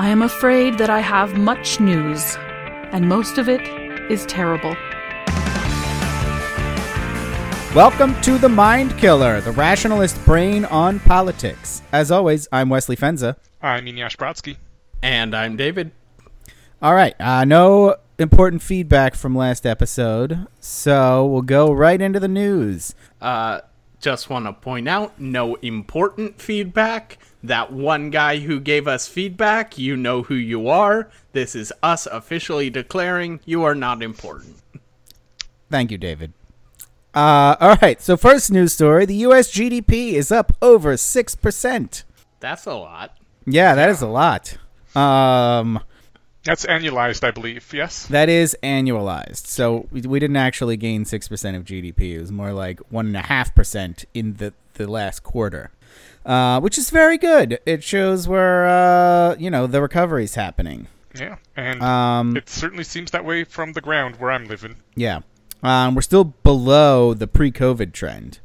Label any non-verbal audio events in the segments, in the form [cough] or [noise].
I am afraid that I have much news, and most of it is terrible. Welcome to The Mind Killer, the rationalist brain on politics. As always, I'm Wesley Fenza. I'm Eneasz Brodski. And I'm David. All right, uh, no important feedback from last episode, so we'll go right into the news. Uh, just want to point out no important feedback. That one guy who gave us feedback, you know who you are. This is us officially declaring you are not important. Thank you, David. Uh, all right, so first news story the U.S. GDP is up over 6%. That's a lot. Yeah, that is a lot. Um, That's annualized, I believe. Yes. that is annualized. So we, we didn't actually gain 6% of GDP. It was more like 1.5% in the, the last quarter, uh, which is very good. It shows where, uh, you know, the recovery's happening. Yeah. And Um, it certainly seems that way from the ground where I'm living. Yeah. Um, we're still below the pre-COVID trend.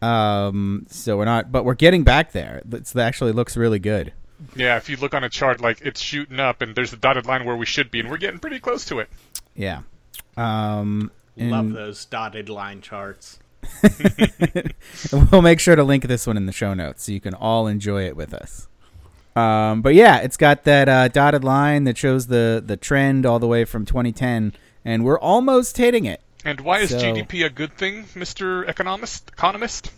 Um, so we're not, but we're getting back there. It actually looks really good. Yeah. If you look on a chart, like it's shooting up, and there's the dotted line where we should be, and we're getting pretty close to it. Yeah. Um, Love those dotted line charts. [laughs] we'll make sure to link this one in the show notes so you can all enjoy it with us. Um, but yeah, it's got that uh, dotted line that shows the the trend all the way from 2010, and we're almost hitting it. And why is So- GDP a good thing, Mr. Economist? Economist?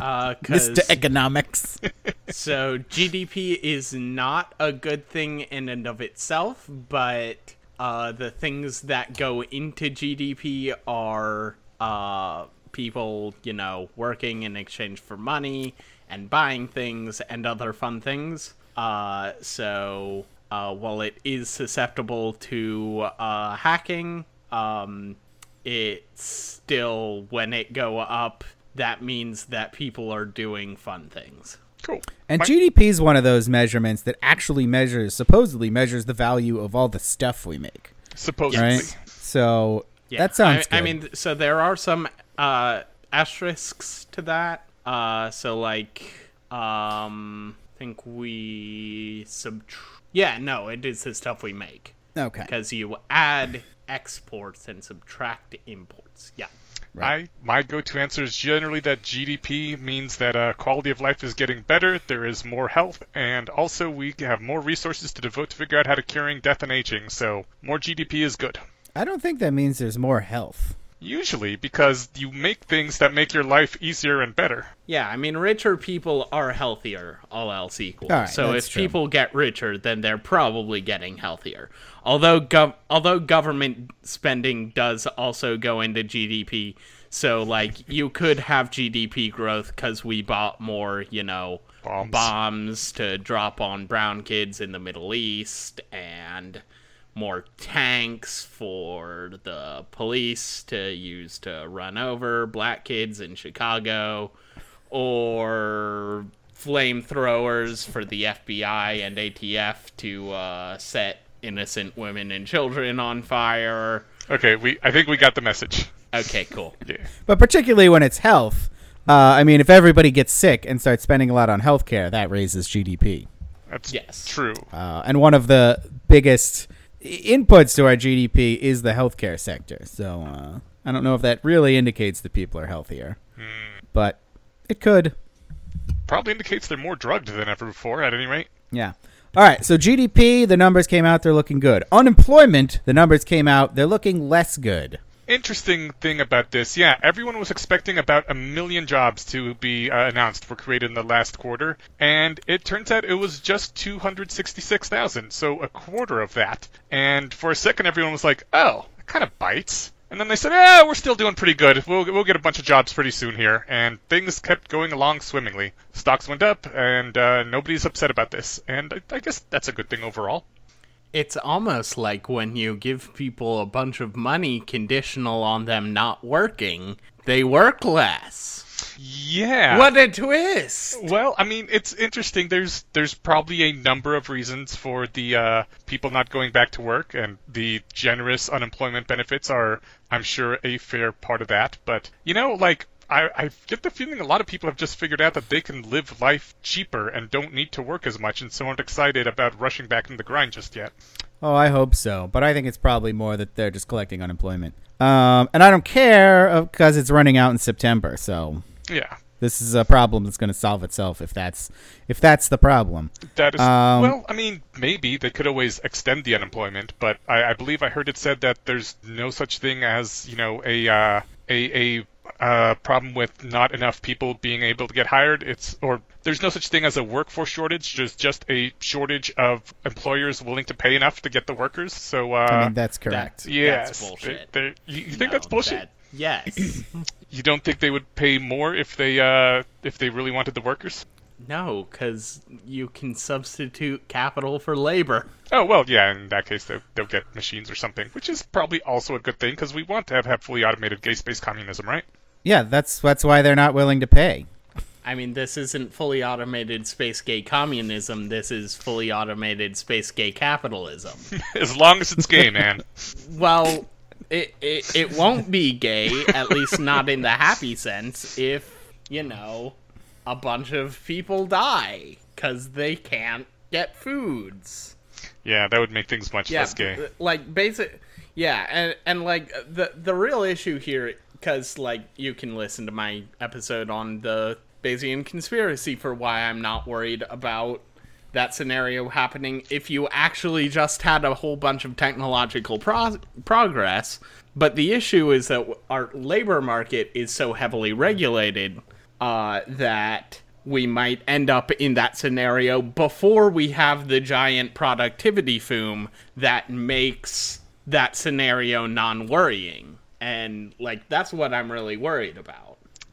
Uh, [laughs] 'cause- Mr. Economics. [laughs] so GDP is not a good thing in and of itself, but uh, the things that go into GDP are uh, people, you know, working in exchange for money and buying things and other fun things. Uh, so uh, while it is susceptible to uh, hacking, um, it's still when it go up. That means that people are doing fun things. Cool. And My- GDP is one of those measurements that actually measures, supposedly measures the value of all the stuff we make, supposedly. right? So Yeah, that sounds I, I mean, so there are some uh, asterisks to that. Uh, so like, um, I think we subtract. Yeah, no, it is the stuff we make okay, because you add exports and subtract imports. Yeah. I my go-to answer is generally that GDP means that uh, quality of life is getting better, there is more health, and also we have more resources to devote to figure out how to curing death and aging. So more GDP is good. I don't think that means there's more health. Usually because you make things that make your life easier and better. Yeah, I mean, richer people are healthier, all else equal. All right, so if true. people get richer, then they're probably getting healthier. Although gov- although government spending does also go into GDP, so like you could have GDP growth because we bought more, you know, Bombs. bombs to drop on brown kids in the Middle East and more tanks for the police to use to run over black kids in Chicago or flamethrowers for the FBI and ATF to uh, set innocent women and children on fire. Okay, we I think we got the message. Okay, cool. [laughs] Yeah. But particularly when it's health, uh, I mean, if everybody gets sick and starts spending a lot on healthcare, that raises GDP. That's Yes. true. Uh, and one of the biggest i- inputs to our GDP is the healthcare sector. So uh, I don't know if that really indicates that people are healthier, but it could. Probably indicates they're more drugged than ever before, at any rate. Yeah. All right. So GDP, the numbers came out. They're looking good. Unemployment, the numbers came out. They're looking less good. Interesting thing about this, yeah, everyone was expecting about a million jobs to be uh, announced were created in the last quarter, and it turns out it was just 266,000, so a quarter of that. And for a second, everyone was like, "Oh, that kind of bites." And then they said, "Yeah, we're still doing pretty good. We'll we'll get a bunch of jobs pretty soon here." And things kept going along swimmingly. Stocks went up, and uh, nobody's upset about this. And I, I guess that's a good thing overall. It's almost like when you give people a bunch of money conditional on them not working, they work less. Yeah. What a twist! Well, I mean, it's interesting. There's there's probably a number of reasons for the uh, people not going back to work, and the generous unemployment benefits are, I'm sure, a fair part of that. But you know, like I, I get the feeling a lot of people have just figured out that they can live life cheaper and don't need to work as much, and so aren't excited about rushing back into the grind just yet. Oh, I hope so, but I think it's probably more that they're just collecting unemployment. Um, and I don't care because it's running out in September. So Yeah, this is a problem that's going to solve itself if that's if that's the problem. that is. Um, well, I mean, maybe they could always extend the unemployment, but I, I believe I heard it said that there's no such thing as you know a uh, a a uh, problem with not enough people being able to get hired. It's or there's no such thing as a workforce shortage. There's just a shortage of employers willing to pay enough to get the workers. So uh, I mean, that's correct. yes, That's they- bullshit. they- you, you think No, that's bullshit? that- yes. [clears throat] You don't think they would pay more if they uh, if they really wanted the workers? No, because you can substitute capital for labor. Oh well, yeah. In that case, they'll, they'll get machines or something, which is probably also a good thing because we want to have, have fully automated gay-space communism, right? yeah, that's that's why they're not willing to pay. I mean, this isn't fully automated space gay communism. This is fully automated space gay capitalism. [laughs] As long as it's gay, [laughs] man. well, it, it it won't be gay, at least not in the happy sense, if you know a bunch of people die because they can't get foods. Yeah, that would make things much Yeah, less gay. Uh, like basic. Yeah, and and like the the real issue here, because like you can listen to my episode on the Bayesian conspiracy for why I'm not worried about that scenario happening if you actually just had a whole bunch of technological pro- progress. But the issue is that our labor market is so heavily regulated uh, that we might end up in that scenario before we have the giant productivity boom that makes that scenario non-worrying. And like that's what I'm really worried about.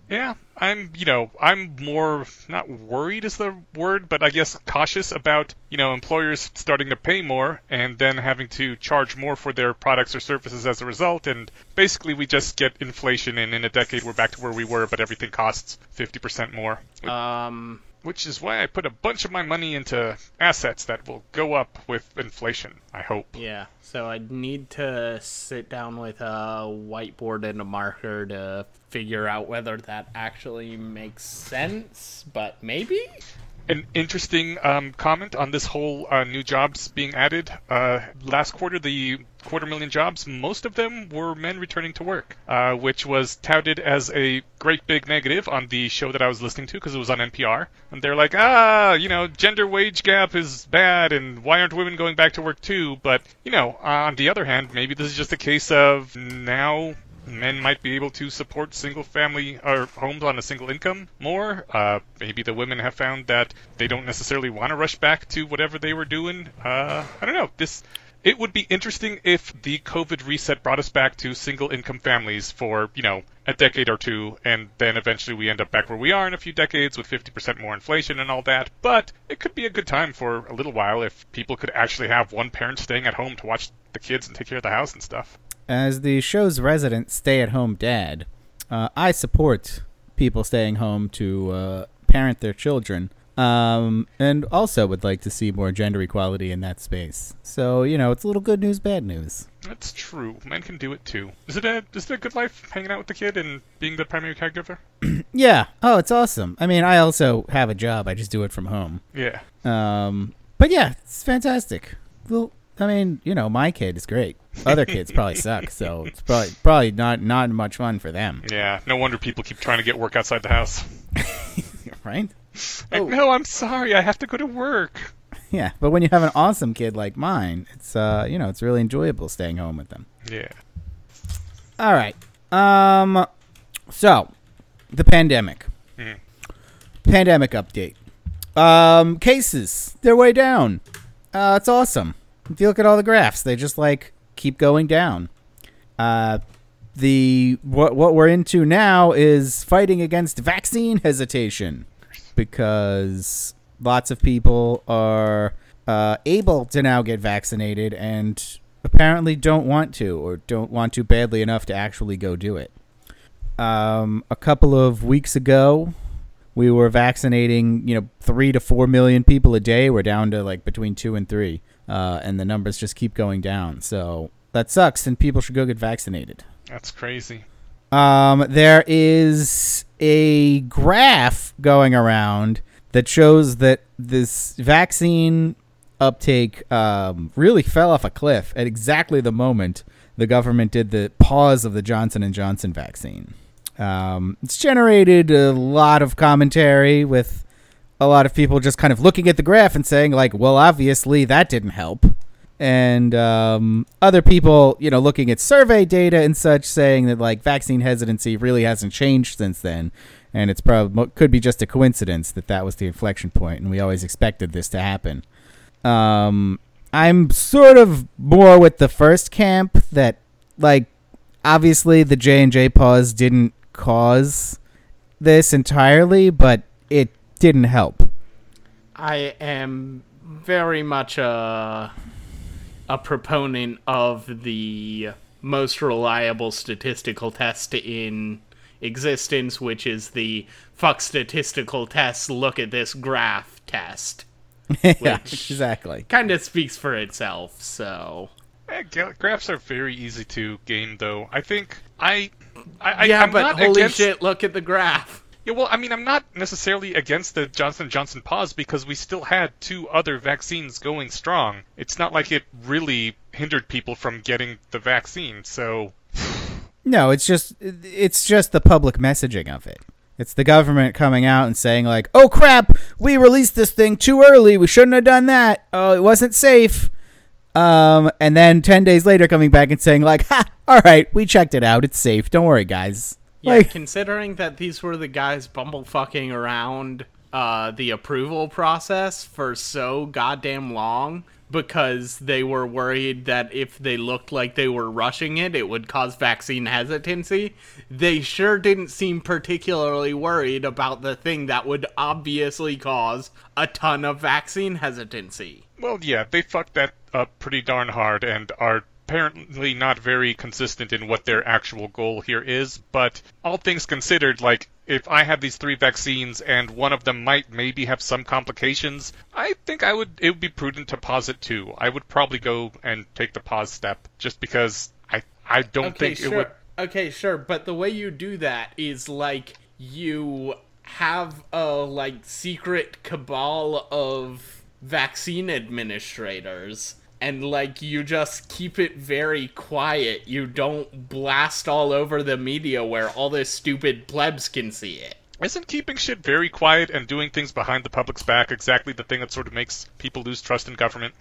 Yeah, I'm, you know, I'm more not worried is the word, but I guess cautious about, you know, employers starting to pay more and then having to charge more for their products or services as a result. And basically, we just get inflation, and in a decade, we're back to where we were, but everything costs 50% more. Um Which is why I put a bunch of my money into assets that will go up with inflation, I hope. yeah, so I'd need to sit down with a whiteboard and a marker to figure out whether that actually makes sense, but maybe? an interesting um, comment on this whole uh, new jobs being added. Uh, last quarter, the quarter million jobs, most of them were men returning to work, uh, which was touted as a great big negative on the show that I was listening to because it was on NPR. And they're like, ah, you know, gender wage gap is bad, and why aren't women going back to work too? But, you know, on the other hand, maybe this is just a case of now men might be able to support single family or homes on a single income more. Uh, maybe the women have found that they don't necessarily want to rush back to whatever they were doing. Uh, I don't know. This it would be interesting if the COVID reset brought us back to single income families for you know a decade or two, and then eventually we end up back where we are in a few decades with 50% more inflation and all that. But it could be a good time for a little while if people could actually have one parent staying at home to watch the kids and take care of the house and stuff. As the show's resident stay-at-home dad, uh, I support people staying home to uh, parent their children, um, and also would like to see more gender equality in that space. So you know, it's a little good news, bad news. That's true. Men can do it too. Is it a is it a good life hanging out with the kid and being the primary caregiver? [clears throat] Yeah. Oh, it's awesome. I mean, I also have a job. I just do it from home. Yeah. Um, but yeah, it's fantastic. Well, I mean, you know, my kid is great. Other kids probably suck, [laughs] so it's probably probably not not much fun for them, Yeah. No wonder people keep trying to get work outside the house. [laughs] right? Like, Oh. no, I'm sorry. I have to go to work. Yeah, but when you have an awesome kid like mine, it's uh, you know, it's really enjoyable staying home with them. Yeah. All right. Um, so the pandemic. Mhm. Pandemic update. Um, cases they're way down. Uh, it's awesome. If you look at all the graphs, they just like keep going down. Uh, the what what we're into now is fighting against vaccine hesitation because lots of people are uh, able to now get vaccinated and apparently don't want to or don't want to badly enough to actually go do it. Um, a couple of weeks ago, we were vaccinating, you know, three to four million people a day. We're down to like between two and three, uh, and the numbers just keep going down. So that sucks, and people should go get vaccinated. That's crazy. Um, there is a graph going around that shows that this vaccine uptake um, really fell off a cliff at exactly the moment the government did the pause of the Johnson and Johnson vaccine. Um, it's generated a lot of commentary with a lot of people just kind of looking at the graph and saying like, "Well, obviously that didn't help," and um, other people, you know, looking at survey data and such, saying that like vaccine hesitancy really hasn't changed since then, and it's probably could be just a coincidence that that was the inflection point, and we always expected this to happen. Um, I'm sort of more with the first camp that, like, obviously the J and J pause didn't cause this entirely, but it didn't help. I am very much a a proponent of the most reliable statistical test in existence, which is the fuck statistical test, look at this graph test. [laughs] yeah, Which- exactly. Kind of speaks for itself, so. Eh, Gra- graphs are very easy to game, though. I think I, I, I yeah, I'm but not wholly against, shit, look at the graph. Yeah, well, I mean, I'm not necessarily against the Johnson Johnson pause because we still had two other vaccines going strong. It's not like it really hindered people from getting the vaccine. So, No, it's just it's just the public messaging of it. It's the government coming out and saying like, "Oh crap, we released this thing too early. We shouldn't have done that. Oh, it wasn't safe." Um, and then 10 days later coming back and saying like, "Ha, all right, we checked it out. It's safe. Don't worry, guys." Yeah, Like considering that these were the guys bumblefucking around uh, the approval process for so goddamn long because they were worried that if they looked like they were rushing it, it would cause vaccine hesitancy. They sure didn't seem particularly worried about the thing that would obviously cause a ton of vaccine hesitancy. well, yeah, they fucked that up pretty darn hard and are apparently not very consistent in what their actual goal here is. But all things considered, like if I had these three vaccines and one of them might maybe have some complications, I think I would it would be prudent to pause it too. I would probably go and take the pause step just because I I don't okay, think sure. it would Okay, sure, but the way you do that is like you have a like secret cabal of vaccine administrators and like you just keep it very quiet. You don't blast all over the media where all the stupid plebs can see it. Isn't keeping shit very quiet and doing things behind the public's back exactly the thing that sort of makes people lose trust in government?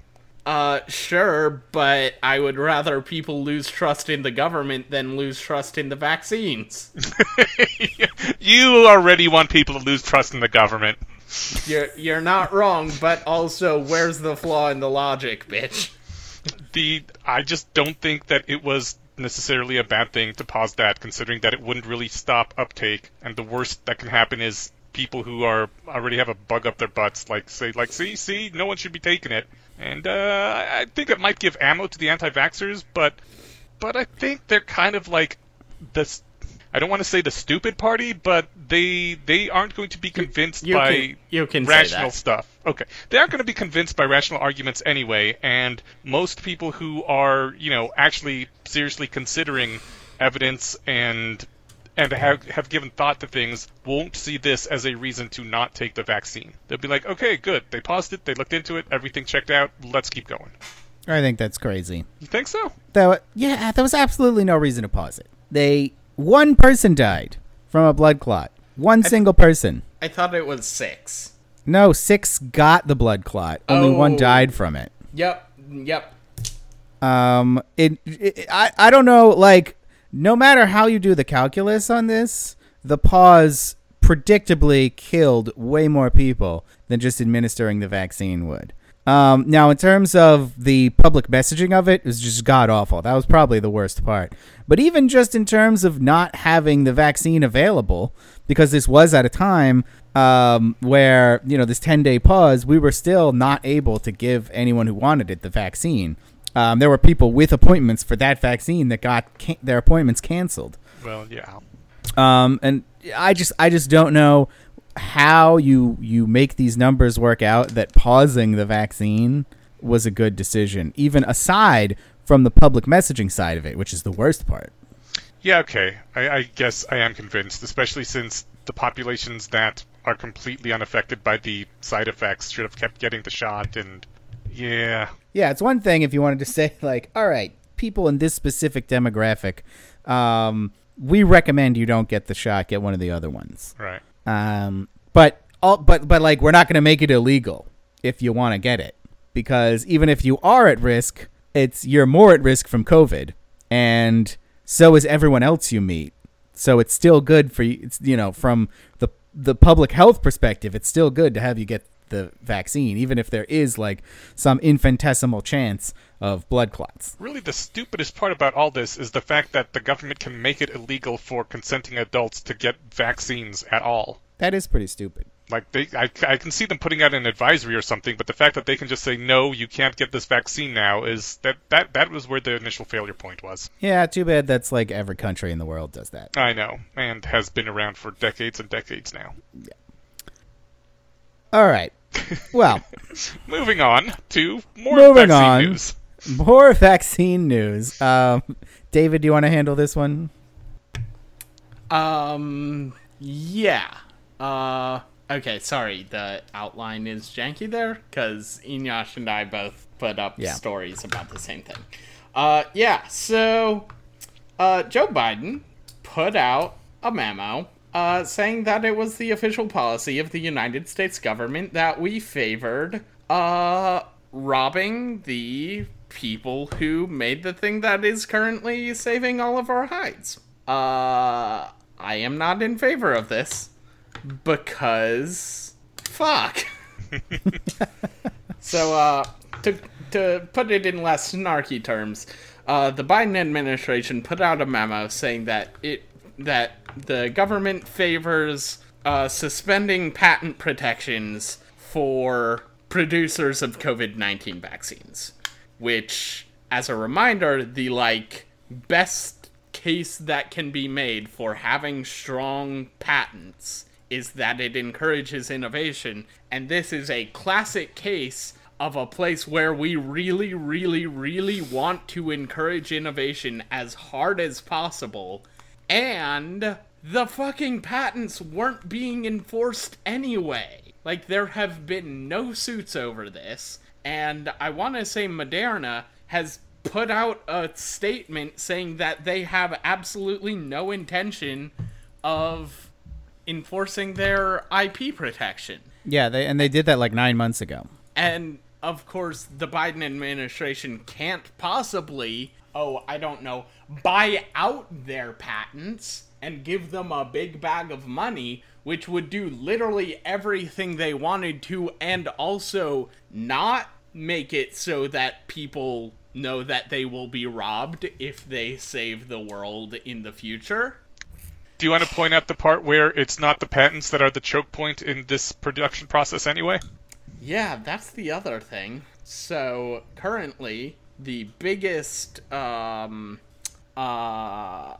Uh, sure, but I would rather people lose trust in the government than lose trust in the vaccines. [laughs] you already want people to lose trust in the government. You're you're not wrong, but also where's the flaw in the logic, bitch? The I just don't think that it was necessarily a bad thing to pause that, considering that it wouldn't really stop uptake, and the worst that can happen is people who are already have a bug up their butts, like say, like see, see, no one should be taking it, and uh, I think it might give ammo to the anti-vaxxers, but but I think they're kind of like this. I don't want to say the stupid party, but they they aren't going to be convinced You by can you can rational stuff. Okay. They aren't going to be convinced by rational arguments anyway, and most people who are, you know, actually seriously considering evidence and and have have given thought to things won't see this as a reason to not take the vaccine. They'll be like, "Okay, good. They paused it, they looked into it, everything checked out. Let's keep going." I think that's crazy. You think so? That yeah, there was absolutely no reason to pause it. They one person died from a blood clot. One single person. I thought it was six. No, six got the blood clot. Only one Oh. died from it. Yep, yep. Um, it, it I I don't know. Like, no matter how you do the calculus on this, the pause predictably killed way more people than just administering the vaccine would. Um, now, in terms of the public messaging of it, it was just god awful. That was probably the worst part. But even just in terms of not having the vaccine available, because this was at a time um, where you know this ten day pause, we were still not able to give anyone who wanted it the vaccine. Um, there were people with appointments for that vaccine that got can- their appointments canceled. Well, yeah. Um, and I just I just don't know how you you make these numbers work out that pausing the vaccine was a good decision, even aside from the public messaging side of it, which is the worst part. Yeah, okay. I, I guess I am convinced, especially since the populations that are completely unaffected by the side effects should have kept getting the shot, and yeah. Yeah, it's one thing if you wanted to say [laughs] like, all right, people in this specific demographic, um, we recommend you don't get the shot, get one of the other ones. Right. Um, but all, but but like we're not going to make it illegal if you want to get it because even if you are at risk, it's you're more at risk from COVID, and so is everyone else you meet. So it's still good for you. It's you know from the the public health perspective, it's still good to have you get the vaccine, even if there is like some infinitesimal chance of blood clots. Really, the stupidest part about all this is the fact that the government can make it illegal for consenting adults to get vaccines at all. That is pretty stupid. Like they, I, I can see them putting out an advisory or something, but the fact that they can just say no, you can't get this vaccine now is that that that was where the initial failure point was. Yeah, too bad that's like every country in the world does that. I know, and has been around for decades and decades now. All right. Well, [laughs] Moving on to more Moving vaccine on. news. more vaccine news. Um, David, do you want to handle this one? Um, yeah. Uh, okay, sorry, the outline is janky there, because Eneasz and I both put up Yeah. stories about the same thing. Uh, yeah, so, uh, Joe Biden put out a memo, uh, saying that it was the official policy of the United States government that we favored, uh, robbing the people who made the thing that is currently saving all of our hides. Uh, I am not in favor of this because fuck. [laughs] so, uh, to to put it in less snarky terms, uh, the Biden administration put out a memo saying that it that the government favors uh, suspending patent protections for producers of COVID nineteen vaccines, which, as a reminder, the like best case that can be made for having strong patents is that it encourages innovation. And this is a classic case of a place where we really, really, really want to encourage innovation as hard as possible. And the fucking patents weren't being enforced anyway. Like, there have been no suits over this. And I want to say Moderna has put out a statement saying that they have absolutely no intention of enforcing their IP protection. Yeah, they and they did that like nine months ago. And of course, the Biden administration can't possibly, oh, I don't know, buy out their patents and give them a big bag of money, which would do literally everything they wanted to, and also not make it so that people know that they will be robbed if they save the world in the future. Do you want to point out the part where it's not the patents that are the choke point in this production process anyway? Yeah, that's the other thing. So currently, the biggest um, uh,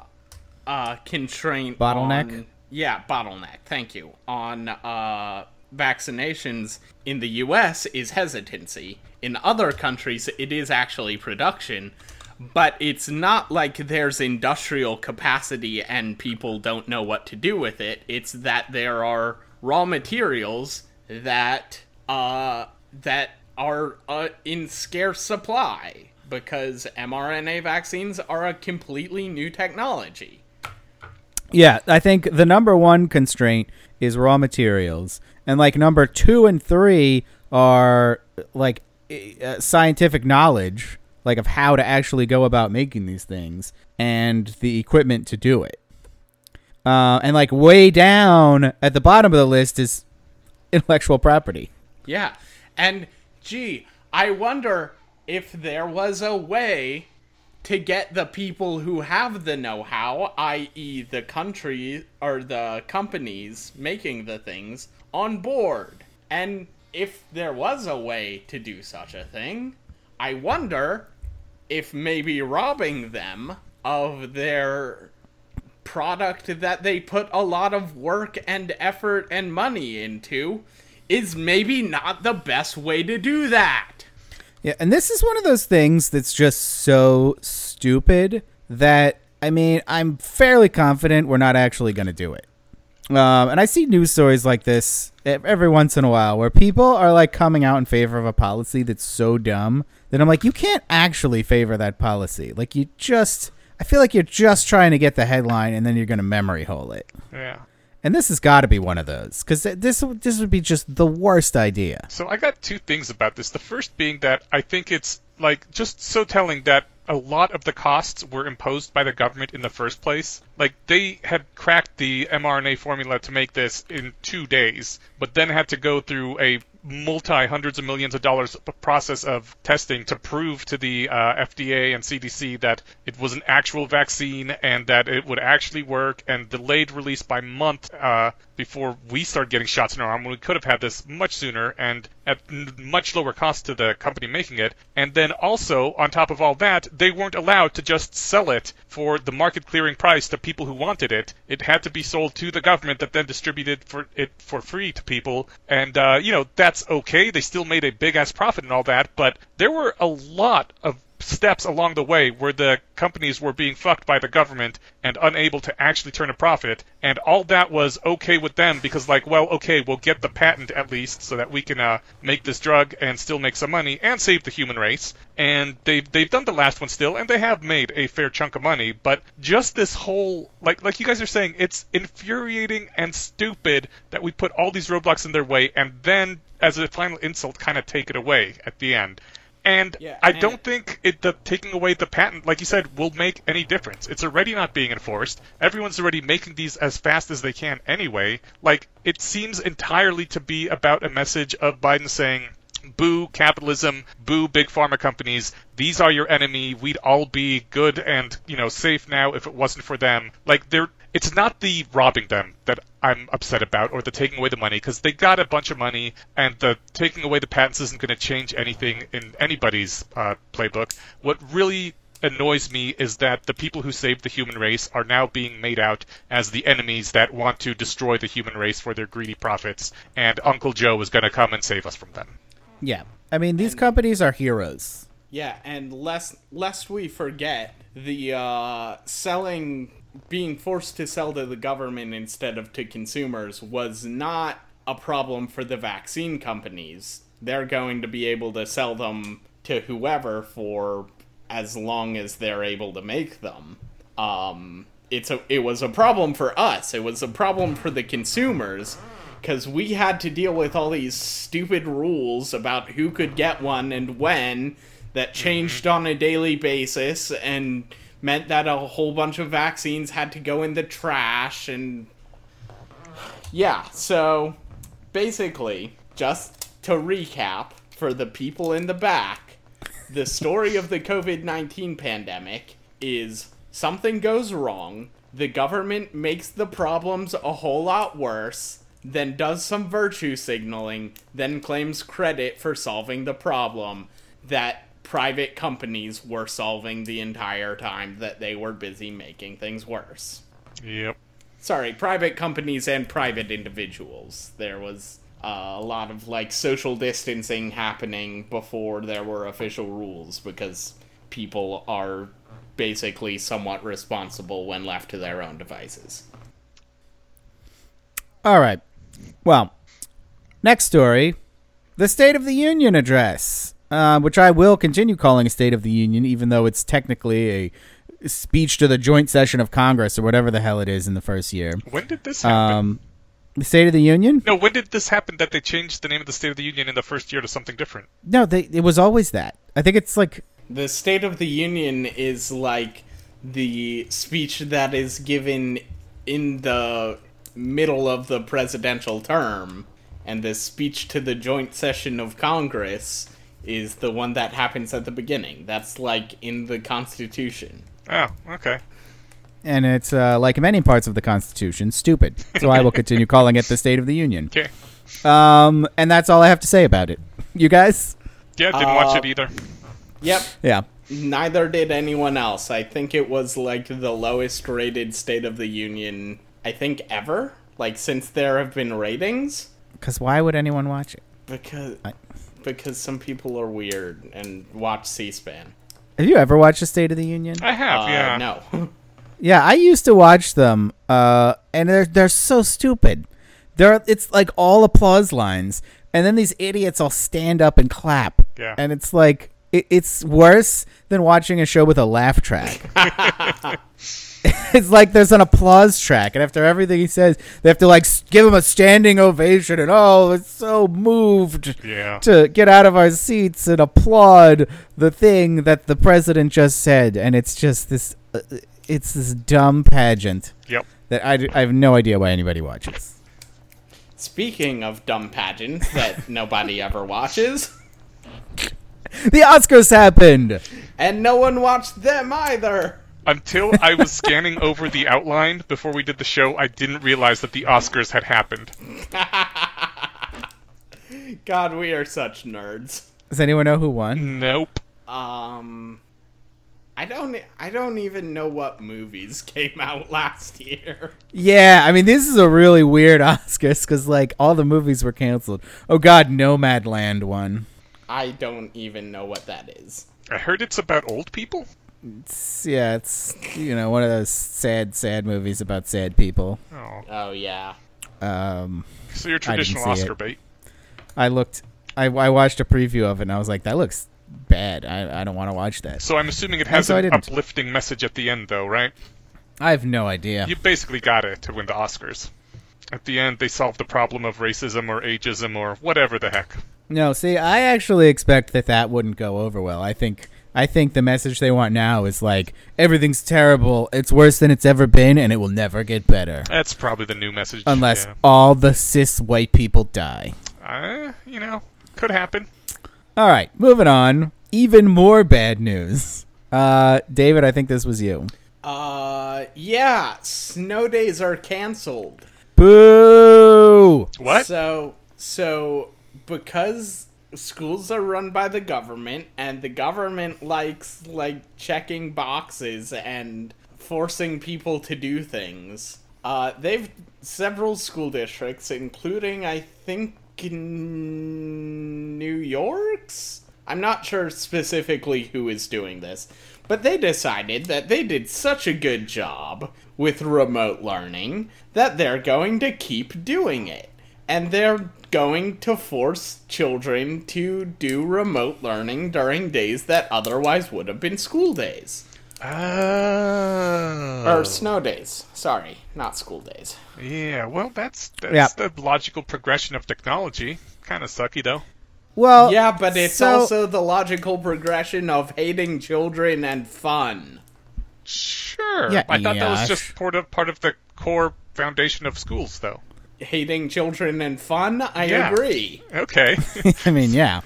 uh, constraint Bottleneck? on- yeah, bottleneck. Thank you on uh, vaccinations in the U.S. is hesitancy. In other countries, it is actually production. But it's not like there's industrial capacity and people don't know what to do with it. It's that there are raw materials that uh that are uh, in scarce supply because mRNA vaccines are a completely new technology. Yeah, I think the number one constraint is raw materials, and like number two and three are like uh, scientific knowledge, like of how to actually go about making these things and the equipment to do it. Uh, and like way down at the bottom of the list is [laughs] intellectual property. Yeah. And gee, I wonder if there was a way to get the people who have the know-how, i.e. the country or the companies making the things on board. And if there was a way to do such a thing, I wonder if maybe robbing them of their product that they put a lot of work and effort and money into is maybe not the best way to do that. Yeah, and this is one of those things that's just so stupid that I mean, I'm fairly confident we're not actually going to do it. Um, and I see news stories like this every once in a while where people are like coming out in favor of a policy that's so dumb that I'm like, you can't actually favor that policy. Like, you just, I feel like you're just trying to get the headline and then you're going to memory hole it. Yeah. And this has got to be one of those because this this would be just the worst idea. So I got two things about this. The first being that I think it's like just so telling that a lot of the costs were imposed by the government in the first place. Like they had cracked the mRNA formula to make this in 2 days, but then had to go through a multi hundreds of millions of dollars process of testing to prove to the uh, FDA and CDC that it was an actual vaccine and that it would actually work and delayed release by month uh, before we started getting shots in our arm when we could have had this much sooner and at much lower cost to the company making it. And then also on top of all that, they weren't allowed to just sell it for the market clearing price to people who wanted it. It had to be sold to the government that then distributed for it for free to people. And uh, you know that's okay. They still made a big ass profit and all that, but there were a lot of steps along the way where the companies were being fucked by the government and unable to actually turn a profit. And all that was okay with them because like well okay we'll get the patent at least so that we can uh, make this drug and still make some money and save the human race. And they've they've done the last one still and they have made a fair chunk of money. But just this whole like like you guys are saying it's infuriating and stupid that we put all these roadblocks in their way and then as a final insult kind of take it away at the end and Yeah, I and- don't think it, the taking away the patent, like you said, will make any difference. It's already not being enforced. Everyone's already making these as fast as they can anyway. Like it seems entirely to be about a message of Biden saying, "Boo capitalism, boo big pharma companies. These are your enemy. We'd all be good and you know safe now if it wasn't for them." Like they're. It's not the robbing them that I'm upset about, or the taking away the money, because they got a bunch of money, and the taking away the patents isn't going to change anything in anybody's uh, playbook. What really annoys me is that the people who saved the human race are now being made out as the enemies that want to destroy the human race for their greedy profits, and Uncle Joe is going to come and save us from them. Yeah, I mean these companies are heroes. Yeah, and lest lest we forget the uh, selling, being forced to sell to the government instead of to consumers was not a problem for the vaccine companies. They're going to be able to sell them to whoever for as long as they're able to make them. Um, it's a it was a problem for us. It was a problem for the consumers because we had to deal with all these stupid rules about who could get one and when that changed on a daily basis and meant that a whole bunch of vaccines had to go in the trash and yeah so basically just to recap for the people in the back the story of the covid-19 pandemic is something goes wrong the government makes the problems a whole lot worse then does some virtue signaling, then claims credit for solving the problem that private companies were solving the entire time that they were busy making things worse. Yep. Sorry, private companies and private individuals. There was uh, a lot of like social distancing happening before there were official rules because people are basically somewhat responsible when left to their own devices. All right. Well, next story the State of the Union address, uh, which I will continue calling a State of the Union, even though it's technically a speech to the joint session of Congress or whatever the hell it is in the first year. When did this happen? Um, the State of the Union? no, when did this happen that they changed the name of the State of the Union in the first year to something different? No, they, it was always that. I think it's like The State of the Union is like the speech that is given in the middle of the presidential term, and the speech to the joint session of Congress is the one that happens at the beginning. That's like in the Constitution. Oh, okay. and it's uh, like many parts of the Constitution, stupid. So I will [laughs] continue calling it the State of the Union. Okay. Um, and that's all I have to say about it. You guys? Yeah, didn't watch Uh, it either. Yep. Yeah. Neither did anyone else. I think it was like the lowest rated State of the Union, I think, ever. Like, since there have been ratings. Because why would anyone watch it? Because I- because some people are weird and watch C-SPAN. Have you ever watched the State of the Union? I have, Uh, yeah. No. [laughs] Yeah, I used to watch them, uh, and they're they're so stupid. They're it's like all applause lines, and then these idiots all stand up and clap. Yeah. and it's like it, it's worse than watching a show with a laugh track. [laughs] [laughs] [laughs] it's like there's an applause track, and after everything he says, they have to like give him a standing ovation, and oh, it's so moved Yeah. to get out of our seats and applaud the thing that the president just said, and it's just this, uh, it's this dumb pageant Yep. that I have no idea why anybody watches. Speaking of dumb pageants that [laughs] nobody ever watches, [laughs] The Oscars happened. and no one watched them either. Until I was scanning over the outline before we did the show, I didn't realize that the Oscars had happened. [laughs] God, we are such nerds. Does anyone know who won? Nope. Um, I don't. I don't even know what movies [laughs] came out last year. Yeah, I mean this is a really weird [laughs] Oscars because like all the movies were canceled. Oh God, Nomadland won. I don't even know what that is. I heard it's about old people. It's, yeah, it's you know one of those sad, sad movies about sad people. Oh, Oh yeah. Um, so your didn't traditional see Oscar it. bait. I looked, I, I watched a preview of it and I was like, that looks bad. I, I don't want to watch that. So I'm assuming it has so I an didn't. uplifting message at the end, though, right? I have no idea. You basically got it to win the Oscars. At the end, they solve the problem of racism or ageism or whatever the heck. No, see, I actually expect that that wouldn't go over well. I think I think the message they want now is like everything's terrible, it's worse than it's ever been, and it will never get better That's probably the new message. unless yeah. all the cis white people die. Uh, you know, could happen. All right, moving on. Even more bad news. Uh, David, I think this was you. Uh, yeah. Snow days are canceled. Boo! What? So, so because schools are run by the government and the government likes like checking boxes and forcing people to do things. Uh, they've several school districts, including I think in New York's. I'm not sure specifically who is doing this, but they decided that they did such a good job with remote learning that they're going to keep doing it. And they're going to force children to do remote learning during days that otherwise would have been school days. Oh. Or snow days. Sorry, not school days. Yeah, well, that's that's Yeah. the logical progression of technology. Kind of sucky though. Well, Yeah, but it's so- also the logical progression of hating children and fun. Sure. Yeah, I thought that was just part of part of the core foundation of schools, though. Hating children and fun, I Yeah. agree. Okay. [laughs] I mean, yeah.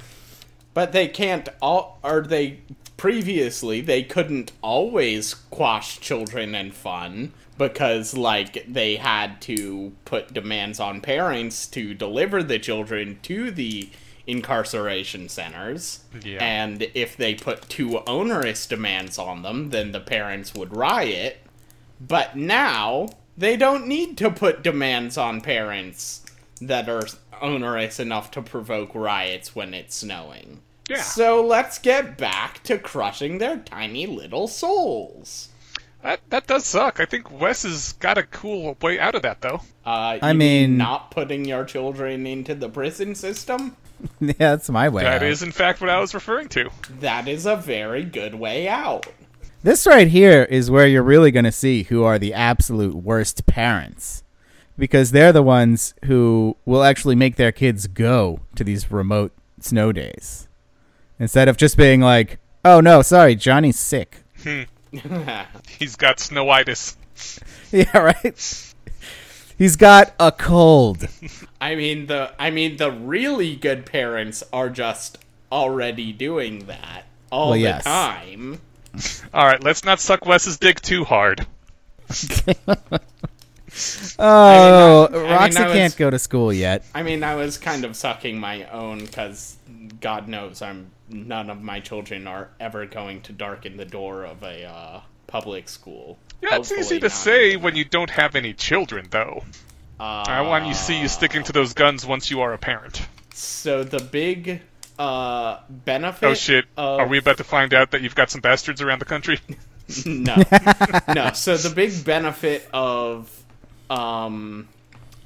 But they can't all or they previously they couldn't always quash children and fun because like they had to put demands on parents to deliver the children to the incarceration centers. Yeah. And if they put too onerous demands on them, then the parents would riot. But now they don't need to put demands on parents that are onerous enough to provoke riots when it's snowing. Yeah. So let's get back to crushing their tiny little souls. that that does suck. I think Wes has got a cool way out of that, though. Uh, I mean- not putting your children into the prison system? [laughs] yeah, that's my way. That out. is, in fact, what I was referring to. That is a very good way out. This right here is where you're really going to see who are the absolute worst parents. Because they're the ones who will actually make their kids go to these remote snow days. Instead of just being like, oh no, sorry, Johnny's sick. [laughs] Hmm. He's got snowitis. [laughs] yeah, right? He's got a cold. [laughs] I mean the I mean the really good parents are just already doing that all Well, the yes. time. All right, let's not suck Wes's dick too hard. [laughs] Oh, I mean, Roxy I was- can't go to school yet. I mean I was kind of sucking my own cuz god knows I'm none of my children are ever going to darken the door of a uh, public school. Yeah, it's easy to not. say when you don't have any children, though. Uh, I want you to see you sticking to those guns once you are a parent. So the big uh benefit Oh shit! of, Are we about to find out that you've got some bastards around the country? [laughs] no, no. So the big benefit of um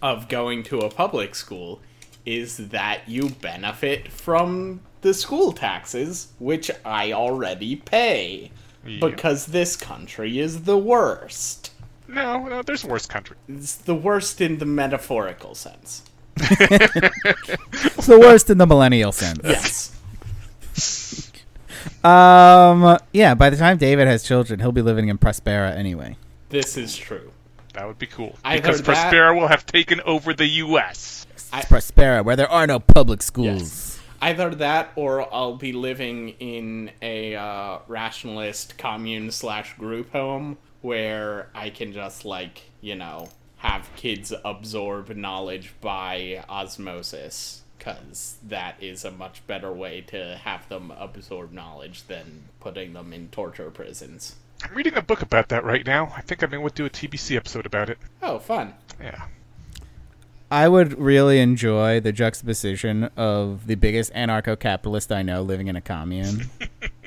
of going to a public school is that you benefit from the school taxes, which I already pay because this country is the worst. No, no, there's worse country. It's the worst in the metaphorical sense. It's the worst in the millennial sense. Yes. Um. Yeah. By the time David has children, he'll be living in Prospera anyway. This is true. That would be cool. I because heard that. Prospera will have taken over the U.S. Prospera, where there are no public schools. Yes. Either that or I'll be living in a uh, rationalist commune slash group home where I can just, like, you know, have kids absorb knowledge by osmosis. Because that is a much better way to have them absorb knowledge than putting them in torture prisons. I'm reading a book about that right now. I think I may want to do a TBC episode about it. Oh, fun. Yeah. I would really enjoy the juxtaposition of the biggest anarcho-capitalist I know living in a commune.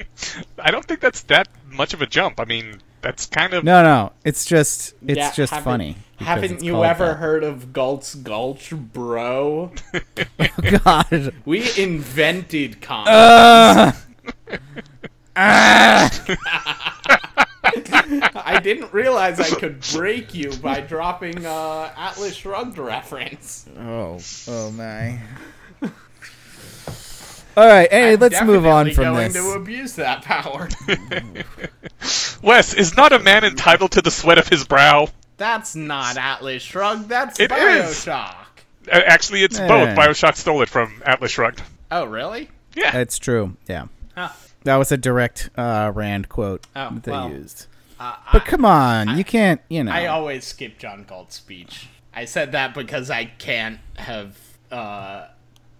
[laughs] I don't think that's that much of a jump. I mean, that's kind of No, no, it's just it's Yeah, just funny. Haven't you ever that. heard of Galt's Gulch, bro? [laughs] God. We invented comics. Uh, ah! [laughs] I didn't realize I could break you by dropping uh, Atlas Shrugged reference. Oh, oh my. All right, hey, I'm let's move on definitely from going this. to abuse that power. [laughs] Wes is not a man entitled to the sweat of his brow. That's not Atlas Shrugged. That's It is. Bioshock. Uh, Actually, it's Eh. both. Bioshock stole it from Atlas Shrugged. Oh, really? Yeah. It's true. Yeah, Huh. that was a direct uh, Rand quote Oh, that they well. used. Uh, But come on, you can't. You know. I always skip John Galt's speech. I said that because I can't have uh,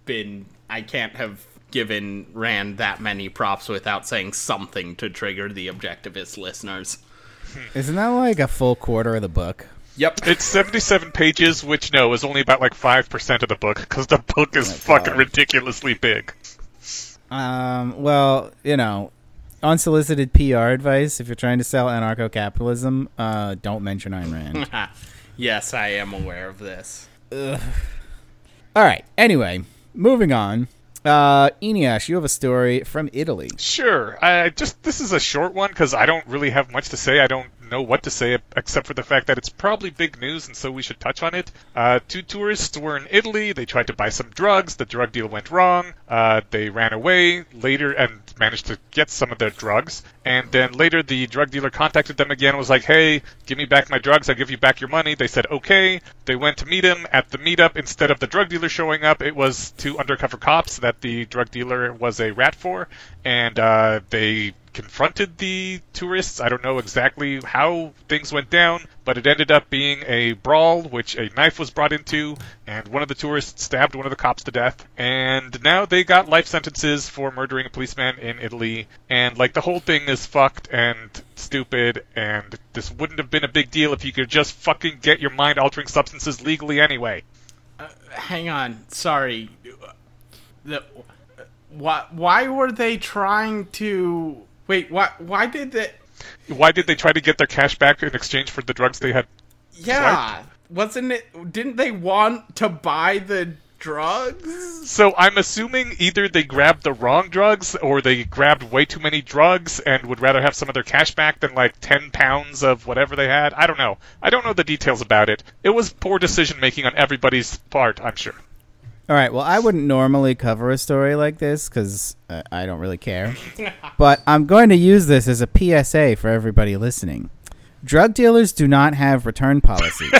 been. I can't have given Rand that many props without saying something to trigger the objectivist listeners. Isn't that like a full quarter of the book? Yep. It's 77 pages, which, no, is only about like 5% of the book, because the book is fucking God. ridiculously big. Um. Well, you know, unsolicited PR advice. If you're trying to sell anarcho-capitalism, uh, don't mention Ayn Rand. [laughs] yes, I am aware of this. All right. Anyway, moving on. Uh, Eneasz, you have a story from Italy. Sure. I just this is a short one because I don't really have much to say. I don't know what to say except for the fact that it's probably big news, and so we should touch on it. Uh, two tourists were in Italy. They tried to buy some drugs. The drug deal went wrong. Uh, they ran away later and managed to get some of their drugs. And then later, the drug dealer contacted them again was like, "Hey, give me back my drugs. I'll give you back your money." They said, "Okay." They went to meet him at the meetup. Instead of the drug dealer showing up, it was two undercover cops that the drug dealer was a rat for, and uh, they confronted the tourists. I don't know exactly how things went down, but it ended up being a brawl, which a knife was brought into, and one of the tourists stabbed one of the cops to death. And now they got life sentences for murdering a policeman in Italy. And like the whole thing is fucked and stupid, and this wouldn't have been a big deal if you could just fucking get your mind altering substances legally anyway. Uh, hang on. Sorry. The, why, why were they trying to. Wait, why, why did they. Why did they try to get their cash back in exchange for the drugs they had? Yeah. Wasn't it. Didn't they want to buy the drugs? So I'm assuming either they grabbed the wrong drugs or they grabbed way too many drugs and would rather have some of their cash back than like 10 pounds of whatever they had. I don't know. I don't know the details about it. It was poor decision making on everybody's part, I'm sure. All right. Well, I wouldn't normally cover a story like this because uh, I don't really care. [laughs] but I'm going to use this as a PSA for everybody listening. Drug dealers do not have return policies.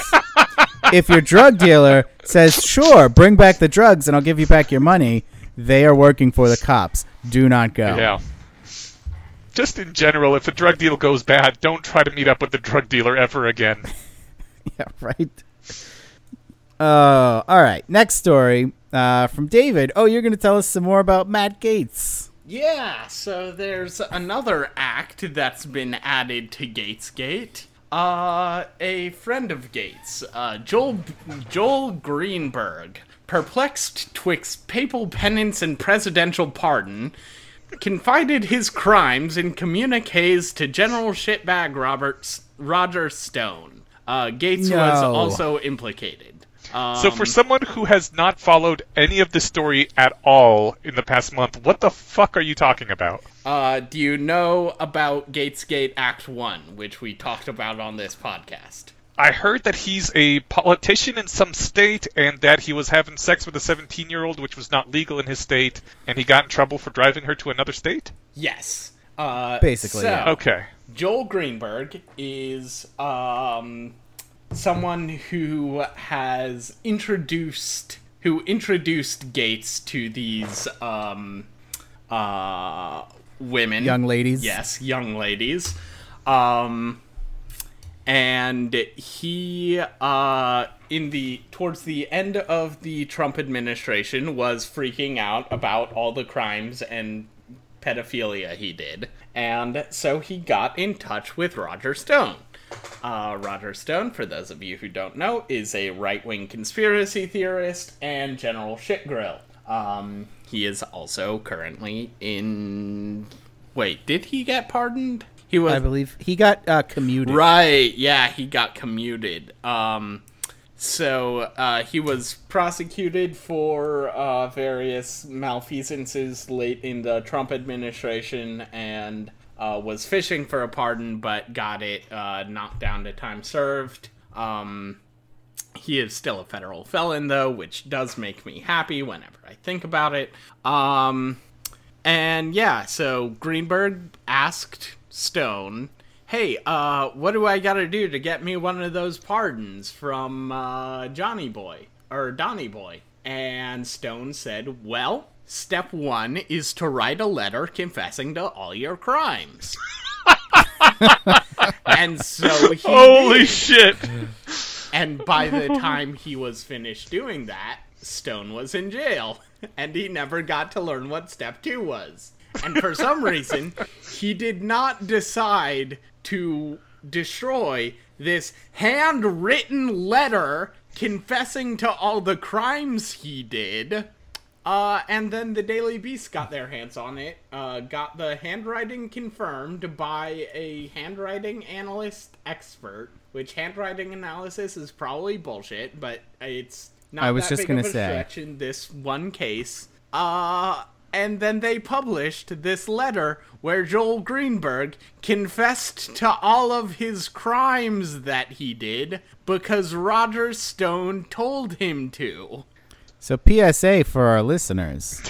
[laughs] if your drug dealer says, "Sure, bring back the drugs and I'll give you back your money," they are working for the cops. Do not go. Yeah. Just in general, if a drug deal goes bad, don't try to meet up with the drug dealer ever again. [laughs] Yeah, right. Uh, all right. Next story uh, from David. Oh, you're going to tell us some more about Matt Gaetz. Yeah, so there's another act that's been added to Gaetzgate. Uh, a friend of Gaetz, uh, Joel Joel Greenberg, perplexed twixt papal penance and presidential pardon, confided his crimes in communiques to General Shitbag Robert Roger Stone. Uh, Gaetz was also implicated. Um, So for someone who has not followed any of the story at all in the past month, what the fuck are you talking about? uh, do you know about Gaetzgate Act One, which we talked about on this podcast? I heard that he's a politician in some state and that he was having sex with a 17 year old, which was not legal in his state, and he got in trouble for driving her to another state? Yes. Uh, Basically, so, yeah. Okay. Joel Greenberg is um, someone who has introduced who introduced Gaetz to these um, uh, women, Young ladies. Yes, young ladies. Um, and he uh in the towards the end of the Trump administration was freaking out about all the crimes and pedophilia he did. And so he got in touch with Roger Stone. Uh, Roger Stone, for those of you who don't know, is a right wing conspiracy theorist and general shitgrill. Um, he is also currently in. Wait, did he get pardoned? He was I believe he got uh, commuted. Right, yeah, he got commuted. Um, so uh, he was prosecuted for uh, various malfeasances late in the Trump administration and uh, was fishing for a pardon, but got it uh, knocked down to time served. Um, he is still a federal felon, though, which does make me happy whenever I think about it. Um, and yeah, so Greenberg asked Stone, "Hey, uh, what do I got to do to get me one of those pardons from uh, Johnny Boy or Donny Boy?" And Stone said, "Well, step one is to write a letter confessing to all your crimes." [laughs] and so he Holy did. shit! And by the [laughs] time he was finished doing that, Stone was in jail, and he never got to learn what step two was. And for some reason, he did not decide to destroy this handwritten letter confessing to all the crimes he did. Uh, and then the Daily Beast got their hands on it, uh, got the handwriting confirmed by a handwriting analyst expert, which handwriting analysis is probably bullshit, but it's not I was that just big gonna of a say. stretch in this one case. Uh, and then they published this letter where Joel Greenberg confessed to all of his crimes that he did because Roger Stone told him to. So PSA for our listeners: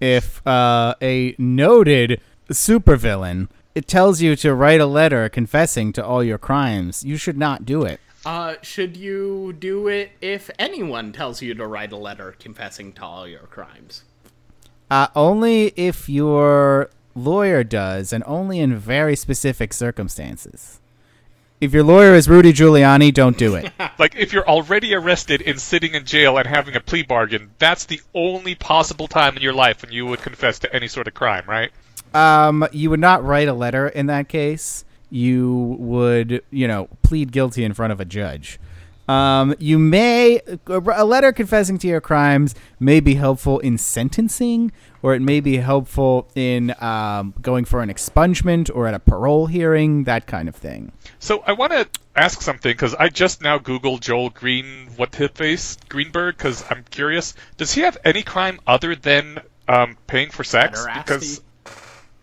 if uh, a noted supervillain it tells you to write a letter confessing to all your crimes, you should not do it. Uh, should you do it if anyone tells you to write a letter confessing to all your crimes? Uh, only if your lawyer does, and only in very specific circumstances. If your lawyer is Rudy Giuliani, don't do it. [laughs] Like, if you're already arrested and sitting in jail and having a plea bargain, that's the only possible time in your life when you would confess to any sort of crime, right? Um, you would not write a letter in that case. You would, you know, plead guilty in front of a judge. Um, you may a letter confessing to your crimes may be helpful in sentencing, or it may be helpful in um, going for an expungement or at a parole hearing, that kind of thing. So I want to ask something because I just now Googled Joel Green, what his face Greenberg, because I'm curious. Does he have any crime other than um, paying for sex? Because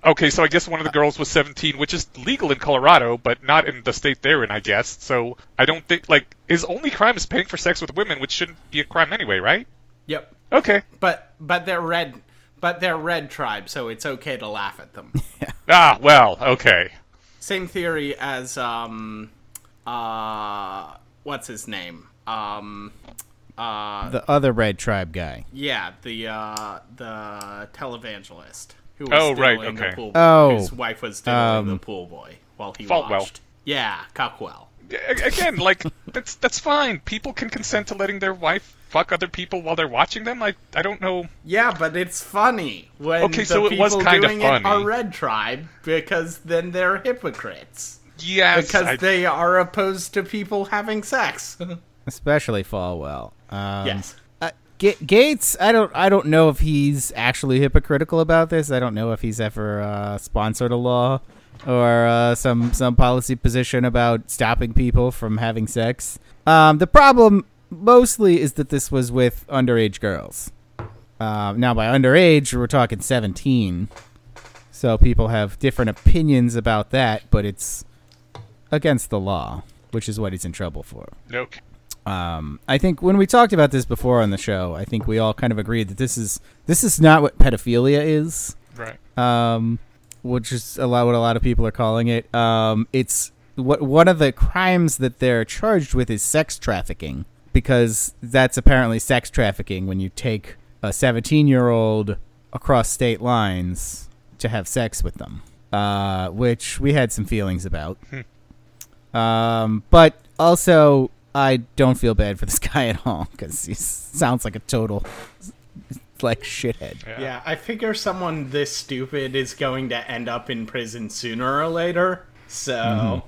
okay, so I guess one of the girls was 17, which is legal in Colorado, but not in the state they're in, I guess. So I don't think like his only crime is paying for sex with women, which shouldn't be a crime anyway, right? Yep. Okay. But but they're red, but they're red tribe, so it's okay to laugh at them. [laughs] Ah, well, okay. Same theory as um, uh, what's his name? Um, uh, The other red tribe guy. yeah, the uh, the televangelist who was Oh, right, diddling okay. the pool. Oh, his wife was diddling the um, pool boy while he Falwell. watched. Yeah, Cockwell. Again, like that's that's fine. People can consent to letting their wife fuck other people while they're watching them. I I don't know. Yeah, but it's funny when Okay, the so it was people kinda doing it are red tribe because then they're hypocrites Yes, because I- they are opposed to people having sex. [laughs] Especially Falwell. Um, yes. Ga- Gaetz, I don't, I don't know if he's actually hypocritical about this. I don't know if he's ever uh, sponsored a law or uh, some some policy position about stopping people from having sex. Um, the problem mostly is that this was with underage girls. Uh, now, by underage, we're talking seventeen. So people have different opinions about that, but it's against the law, which is what he's in trouble for. No. Um, I think when we talked about this before on the show, I think we all kind of agreed that this is this is not what pedophilia is, Right. um, which is a lot what a lot of people are calling it. Um, it's what one of the crimes that they're charged with is sex trafficking because that's apparently sex trafficking when you take a 17 year old across state lines to have sex with them, uh, which we had some feelings about. Um, but also, I don't feel bad for this [laughs] guy at all because he sounds like a total like shithead. Yeah. Yeah, I figure someone this stupid is going to end up in prison sooner or later. So, mm-hmm.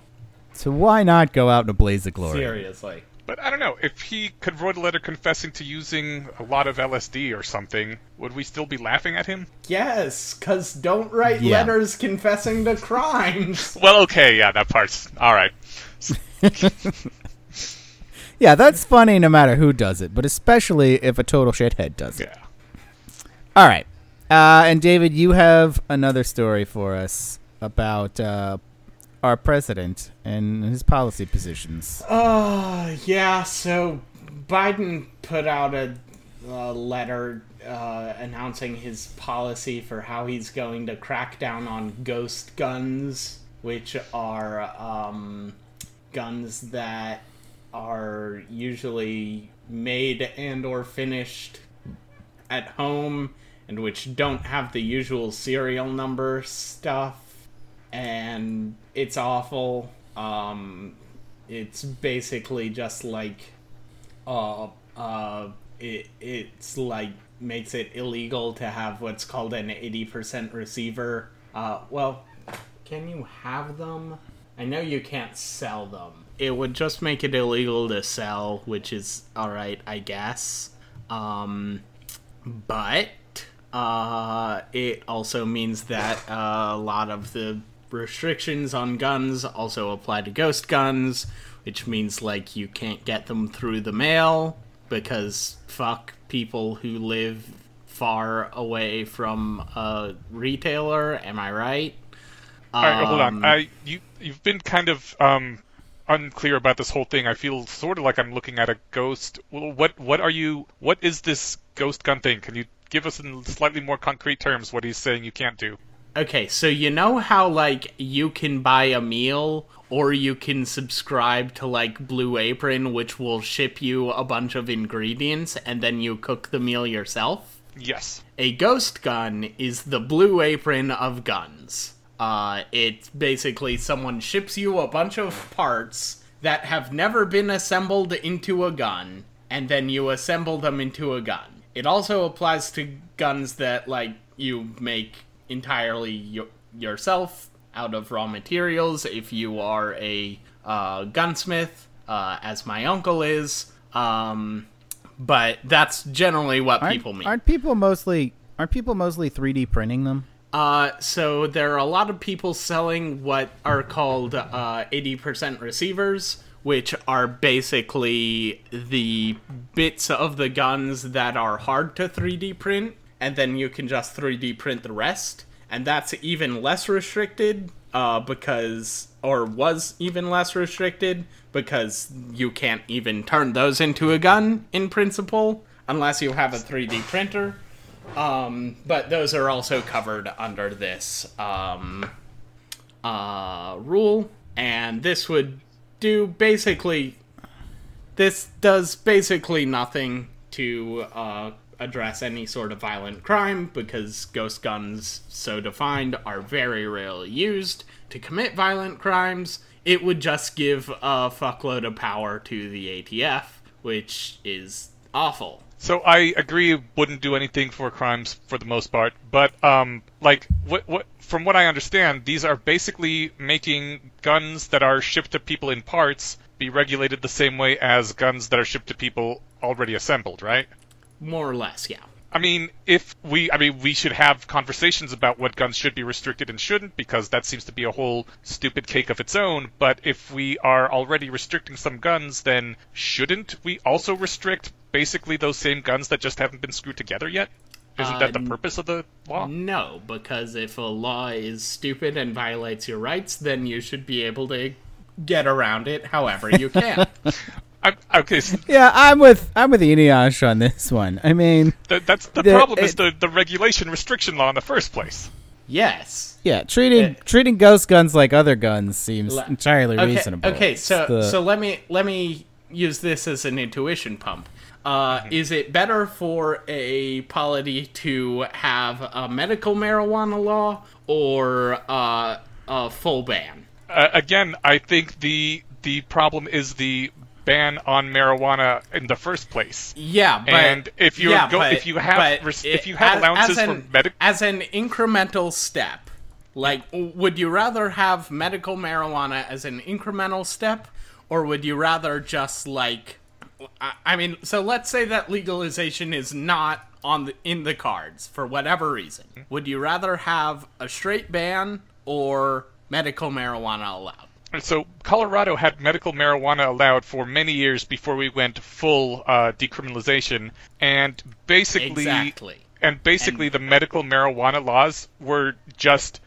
So why not go out in a blaze of glory? seriously. But I don't know if he could write a letter confessing to using a lot of LSD or something. Would we still be laughing at him? Yes, because don't write Yeah. letters confessing to crimes. [laughs] Well, okay, yeah, that part's all right. [laughs] Yeah, that's funny no matter who does it, but especially if a total shithead does it. Yeah. All right. Uh, and David, you have another story for us about uh, our president and his policy positions. Uh, yeah, so Biden put out a, a letter uh, announcing his policy for how he's going to crack down on ghost guns, which are um, guns that are usually made and or finished at home and which don't have the usual serial number stuff. And it's awful. Um it's basically just like uh uh it it's like makes it illegal to have what's called an 80% receiver. Uh well can you have them? I know you can't sell them it would just make it illegal to sell which is all right i guess um but uh, it also means that uh, a lot of the restrictions on guns also apply to ghost guns, which means like you can't get them through the mail because fuck people who live far away from a retailer. Am I right? All right, hold on. Um, I you you've been kind of um unclear about this whole thing. I feel sort of like I'm looking at a ghost. Well, what what are you? What is this ghost gun thing? Can you give us in slightly more concrete terms what he's saying you can't do? Okay, so you know how like you can buy a meal or you can subscribe to like Blue Apron which will ship you a bunch of ingredients and then you cook the meal yourself? Yes. A ghost gun is the Blue Apron of guns. Uh it's basically someone ships you a bunch of parts that have never been assembled into a gun and then you assemble them into a gun. It also applies to guns that like you make entirely y- yourself out of raw materials if you are a uh, gunsmith, uh, as my uncle is. Um, but that's generally what Aren't, people mean. aren't people mostly aren't people mostly 3D printing them? Uh, so there are a lot of people selling what are called uh, 80% receivers, which are basically the bits of the guns that are hard to 3D print, and then you can just 3D print the rest. And that's even less restricted, uh, because, or was even less restricted, because you can't even turn those into a gun in principle, unless you have a 3D printer. Um, but those are also covered under this um, uh, rule, and this would do basically. This does basically nothing to uh, address any sort of violent crime because ghost guns, so defined, are very rarely used to commit violent crimes. It would just give a fuckload of power to the ATF, which is awful. So I agree wouldn't do anything for crimes for the most part, but um like what what from what I understand, these are basically making guns that are shipped to people in parts be regulated the same way as guns that are shipped to people already assembled, right? more or less, yeah. I mean, if we, I mean, we should have conversations about what guns should be restricted and shouldn't, because that seems to be a whole stupid cake of its own. But if we are already restricting some guns, then shouldn't we also restrict basically those same guns that just haven't been screwed together yet? Isn't that the Uh, purpose of the law? No, because if a law is stupid and violates your rights, then you should be able to get around it however you can. [laughs] I'm, okay, Yeah, I'm with I'm with Eneasz on this one. I mean, th- that's the, The- problem is the, the regulation restriction law in the first place. yes. yeah, treating Uh, treating ghost guns like other guns seems Le- entirely Okay, reasonable. okay, so the- so let me let me use this as an intuition pump. Uh, is it better for a polity to have a medical marijuana law or uh, a full ban? Uh, again, I think the the problem is the ban on marijuana in the first place. Yeah, but And if you're yeah, go- but- if you have res- it- if you have as- allowances as for an, medic- as an incremental step, like would you rather have medical marijuana as an incremental step, or would you rather just like, I, I mean, so let's say that legalization is not on the in the cards for whatever reason. Would you rather have a straight ban or medical marijuana allowed? So Colorado had medical marijuana allowed for many years before we went full uh, decriminalization, and basically, Exactly. and basically And- the medical marijuana laws were just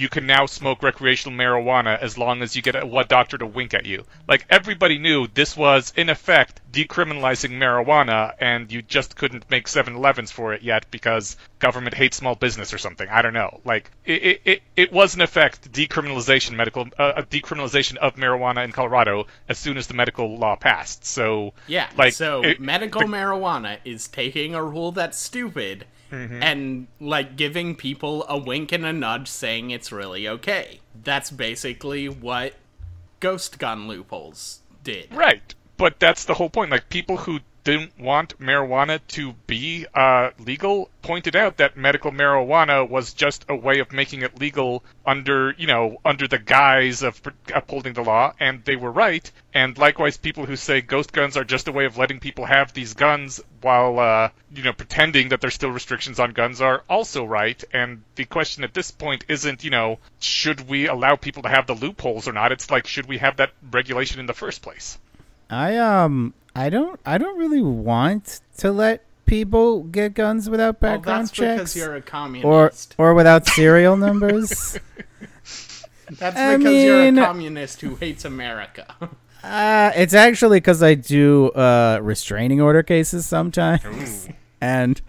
you can now smoke recreational marijuana as long as you get a what doctor to wink at you. Like everybody knew this was in effect decriminalizing marijuana, and you just couldn't make 7-Elevens for it yet because government hates small business or something. I don't know. Like it, it, it, it was in effect decriminalization medical uh, decriminalization of marijuana in Colorado as soon as the medical law passed. So Yeah. like so it- medical marijuana is taking a rule that's stupid Mm-hmm. and like giving people a wink and a nudge saying it's really okay. That's basically what ghost gun loopholes did. Right. But that's the whole point. Like people who didn't want marijuana to be uh, legal pointed out that medical marijuana was just a way of making it legal under, you know, under the guise of upholding the law, and they were right. And likewise, people who say ghost guns are just a way of letting people have these guns while, uh, you know, pretending that there's still restrictions on guns are also right. And the question at this point isn't, you know, should we allow people to have the loopholes or not? It's like, should we have that regulation in the first place? I um I don't I don't really want to let people get guns without Well, background that's because checks you're a or communist. or without serial numbers. [laughs] that's I because you're a communist who hates America. Uh, it's actually because I do uh, restraining order cases sometimes, and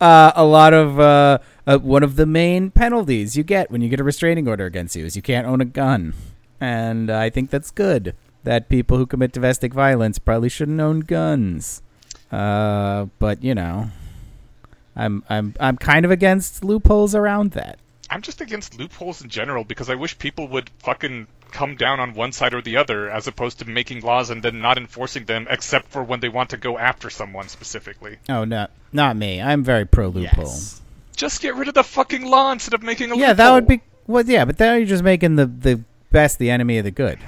uh, a lot of uh, uh, one of the main penalties you get when you get a restraining order against you is you can't own a gun, and I think that's good. That people who commit domestic violence probably shouldn't own guns, uh, but you know, I'm I'm I'm kind of against loopholes around that. I'm just against loopholes in general because I wish people would fucking come down on one side or the other as opposed to making laws and then not enforcing them except for when they want to go after someone specifically. Oh no, not me. I'm very pro loophole. yes. Just get rid of the fucking law instead of making a Yeah, loophole. that would be well. Yeah, but then you're just making the the best the enemy of the good.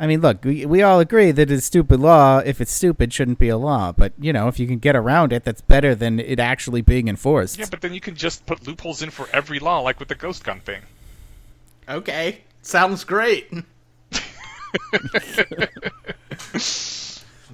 I mean, look, we, we all agree that it's stupid law. If it's stupid, shouldn't be a law. But you know, if you can get around it, that's better than it actually being enforced. Yeah, but then you can just put loopholes in for every law like with the ghost gun thing. Okay. Sounds great. [laughs]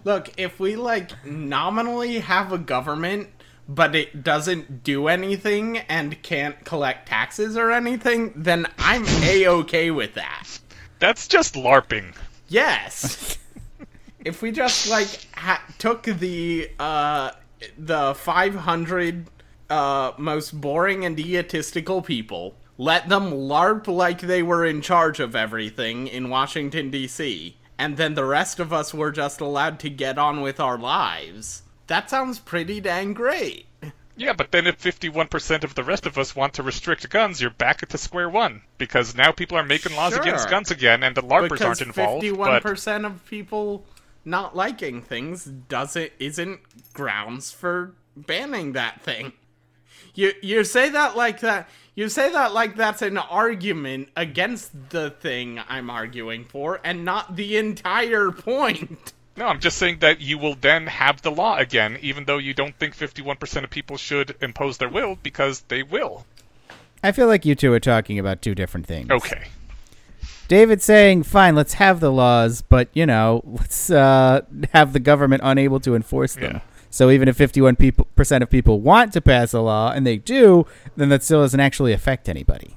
Look, if we like nominally have a government, but it doesn't do anything and can't collect taxes or anything, then I'm a okay with that. That's just LARPing. Yes. [laughs] if we just like ha- took the uh the 500 uh most boring and egotistical people, let them larp like they were in charge of everything in Washington D.C., and then the rest of us were just allowed to get on with our lives. That sounds pretty dang great. Yeah, but then if 51% of the rest of us want to restrict guns, you're back at the square one. Because now people are making laws Sure. against guns again, and the LARPers because aren't involved. fifty-one But percent of people not liking things doesn't isn't grounds for banning that thing. You you say that like that. You say that like that's an argument against the thing I'm arguing for, and not the entire point. No, I'm just saying that you will then have the law again, even though you don't think 51% of people should impose their will, because they will. I feel like you two are talking about two different things. Okay. David's saying, fine, let's have the laws, but, you know, let's uh, have the government unable to enforce them. Yeah. So even if 51% people, percent of people want to pass a law, and they do, then that still doesn't actually affect anybody.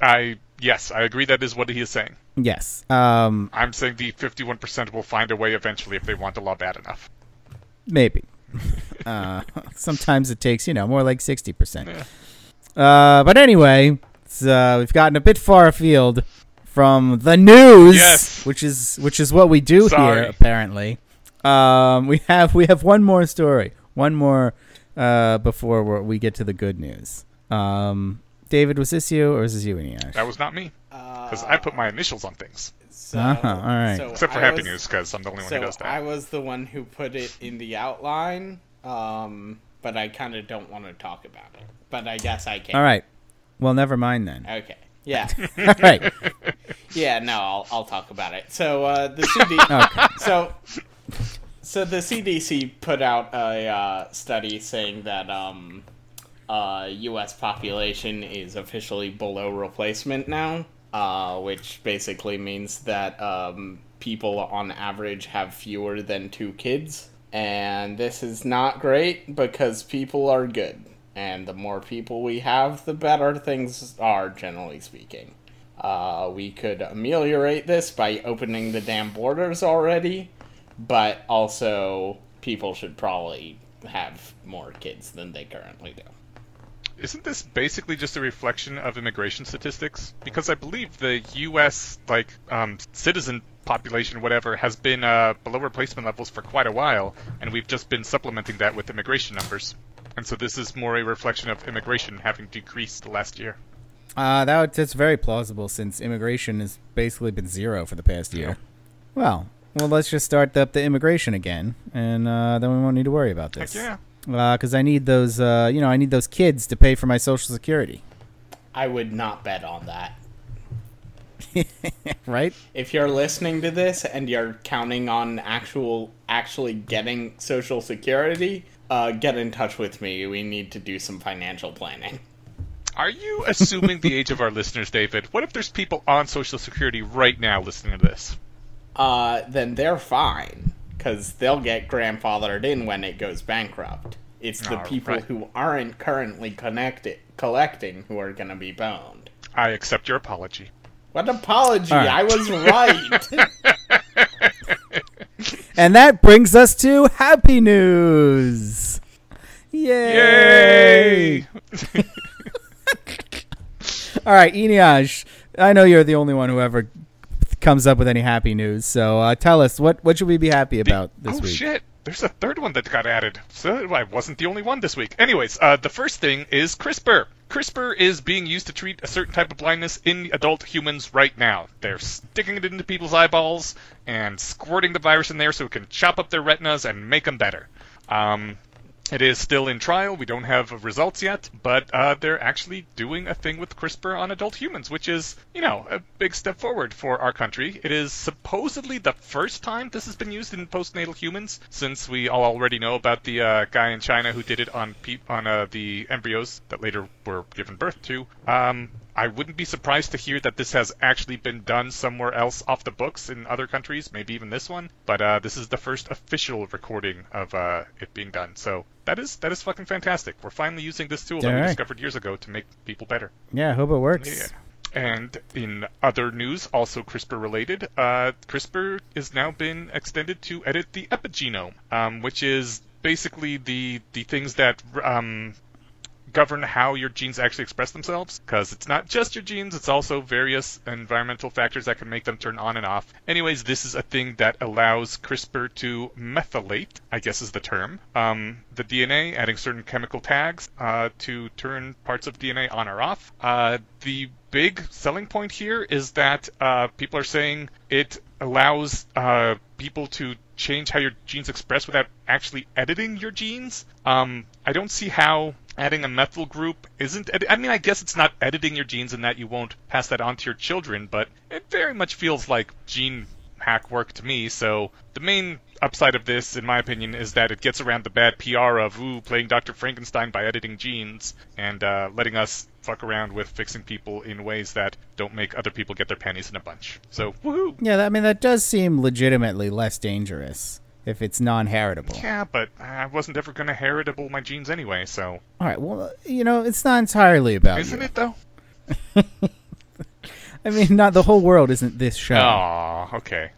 I yes, I agree that is what he is saying. Yes. Um, I'm saying the 51% will find a way eventually if they want the law bad enough. maybe. [laughs] uh, sometimes it takes, you know, more like 60%. Yeah. Uh, but anyway, uh, we've gotten a bit far afield from the news, Yes. which is which is what we do Sorry. here apparently. Um, we have we have one more story, one more uh, before we get to the good news. Um, David, was this you or was this you, Eneasz? That was not me, because I put my initials on things. So, Uh-huh, all right. so Except for I Happy was- News, because I'm the only one who does that. I was the one who put it in the outline, um, but I kind of don't want to talk about it. But I guess I can. All right. Well, never mind then. Okay. Yeah. [laughs] All right. [laughs] yeah. No, I'll I'll talk about it. So uh, the CD. [laughs] Okay. So. So the CDC put out a uh, study saying that um, uh, U.S. population is officially below replacement now, uh, which basically means that um, people on average have fewer than two kids, and this is not great because people are good, and the more people we have, the better things are, generally speaking. Uh, we could ameliorate this by opening the damn borders already, but also people should probably have more kids than they currently do. Isn't this basically just a reflection of immigration statistics? Because I believe the U.S. like um, citizen population, whatever, has been uh, below replacement levels for quite a while, and we've just been supplementing that with immigration numbers. And so this is more a reflection of immigration having decreased last year. Uh, that would- that's very plausible since immigration has basically been zero for the past year. Well, well, let's just start up the immigration again, and uh, then we won't need to worry about this. Heck yeah. Because I need those, uh, you know, I need those kids to pay for my social security, I would not bet on that. [laughs] right? If you're listening to this and you're counting on actual actually getting social security, uh, get in touch with me. We need to do some financial planning. Are you assuming the age of our listeners, David? What if there's people on Social Security right now listening to this? Uh, then they're fine because they'll get grandfathered in when it goes bankrupt. It's the All people right. who aren't currently connected collecting who are gonna be boned. I accept your apology. What apology? All right. I was right. [laughs] And that brings us to happy news. Yay! Yay! [laughs] All right, Eneasz, I know you're the only one who ever comes up with any happy news. So uh, tell us what what should we be happy about this oh week? shit! There's a third one that got added. So I wasn't the only one this week. Anyways, uh, the first thing is CRISPR. CRISPR is being used to treat a certain type of blindness in adult humans right now. They're sticking it into people's eyeballs and squirting the virus in there so it can chop up their retinas and make them better. Um, it is still in trial. We don't have results yet, but uh, they're actually doing a thing with CRISPR on adult humans, which is, you know, a big step forward for our country. It is supposedly the first time this has been used in postnatal humans, since we all already know about the uh, guy in China who did it on pe- on uh, the embryos that later were given birth to. Um, I wouldn't be surprised to hear that this has actually been done somewhere else off the books in other countries, maybe even this one. But uh, this is the first official recording of uh, it being done. So that is that is fucking fantastic. We're finally using this tool that we discovered years ago to make people better. Yeah, I hope it works. Yeah. And in other news, also CRISPR related, uh, CRISPR has now been extended to edit the epigenome, um, which is basically the the things that um, govern how your genes actually express themselves because it's not just your genes it's also various environmental factors that can make them turn on and off anyways this is a thing that allows crispr to methylate i guess is the term um, the dna adding certain chemical tags uh, to turn parts of dna on or off uh, the big selling point here is that uh, people are saying it allows uh, people to change how your genes express without actually editing your genes. Um, I don't see how adding a methyl group isn't. I mean, I guess it's not editing your genes in that you won't pass that on to your children, but it very much feels like gene hack work to me. So the main upside of this, in my opinion, is that it gets around the bad PR of ooh playing Dr. Frankenstein by editing genes and uh, letting us fuck around with fixing people in ways that don't make other people get their panties in a bunch. So woohoo! Yeah, I mean that does seem legitimately less dangerous if it's non-heritable. Yeah, but I wasn't ever going to heritable my genes anyway, so All right, well, you know, it's not entirely about isn't you. it though? [laughs] I mean, not the whole world isn't this show. Oh, okay.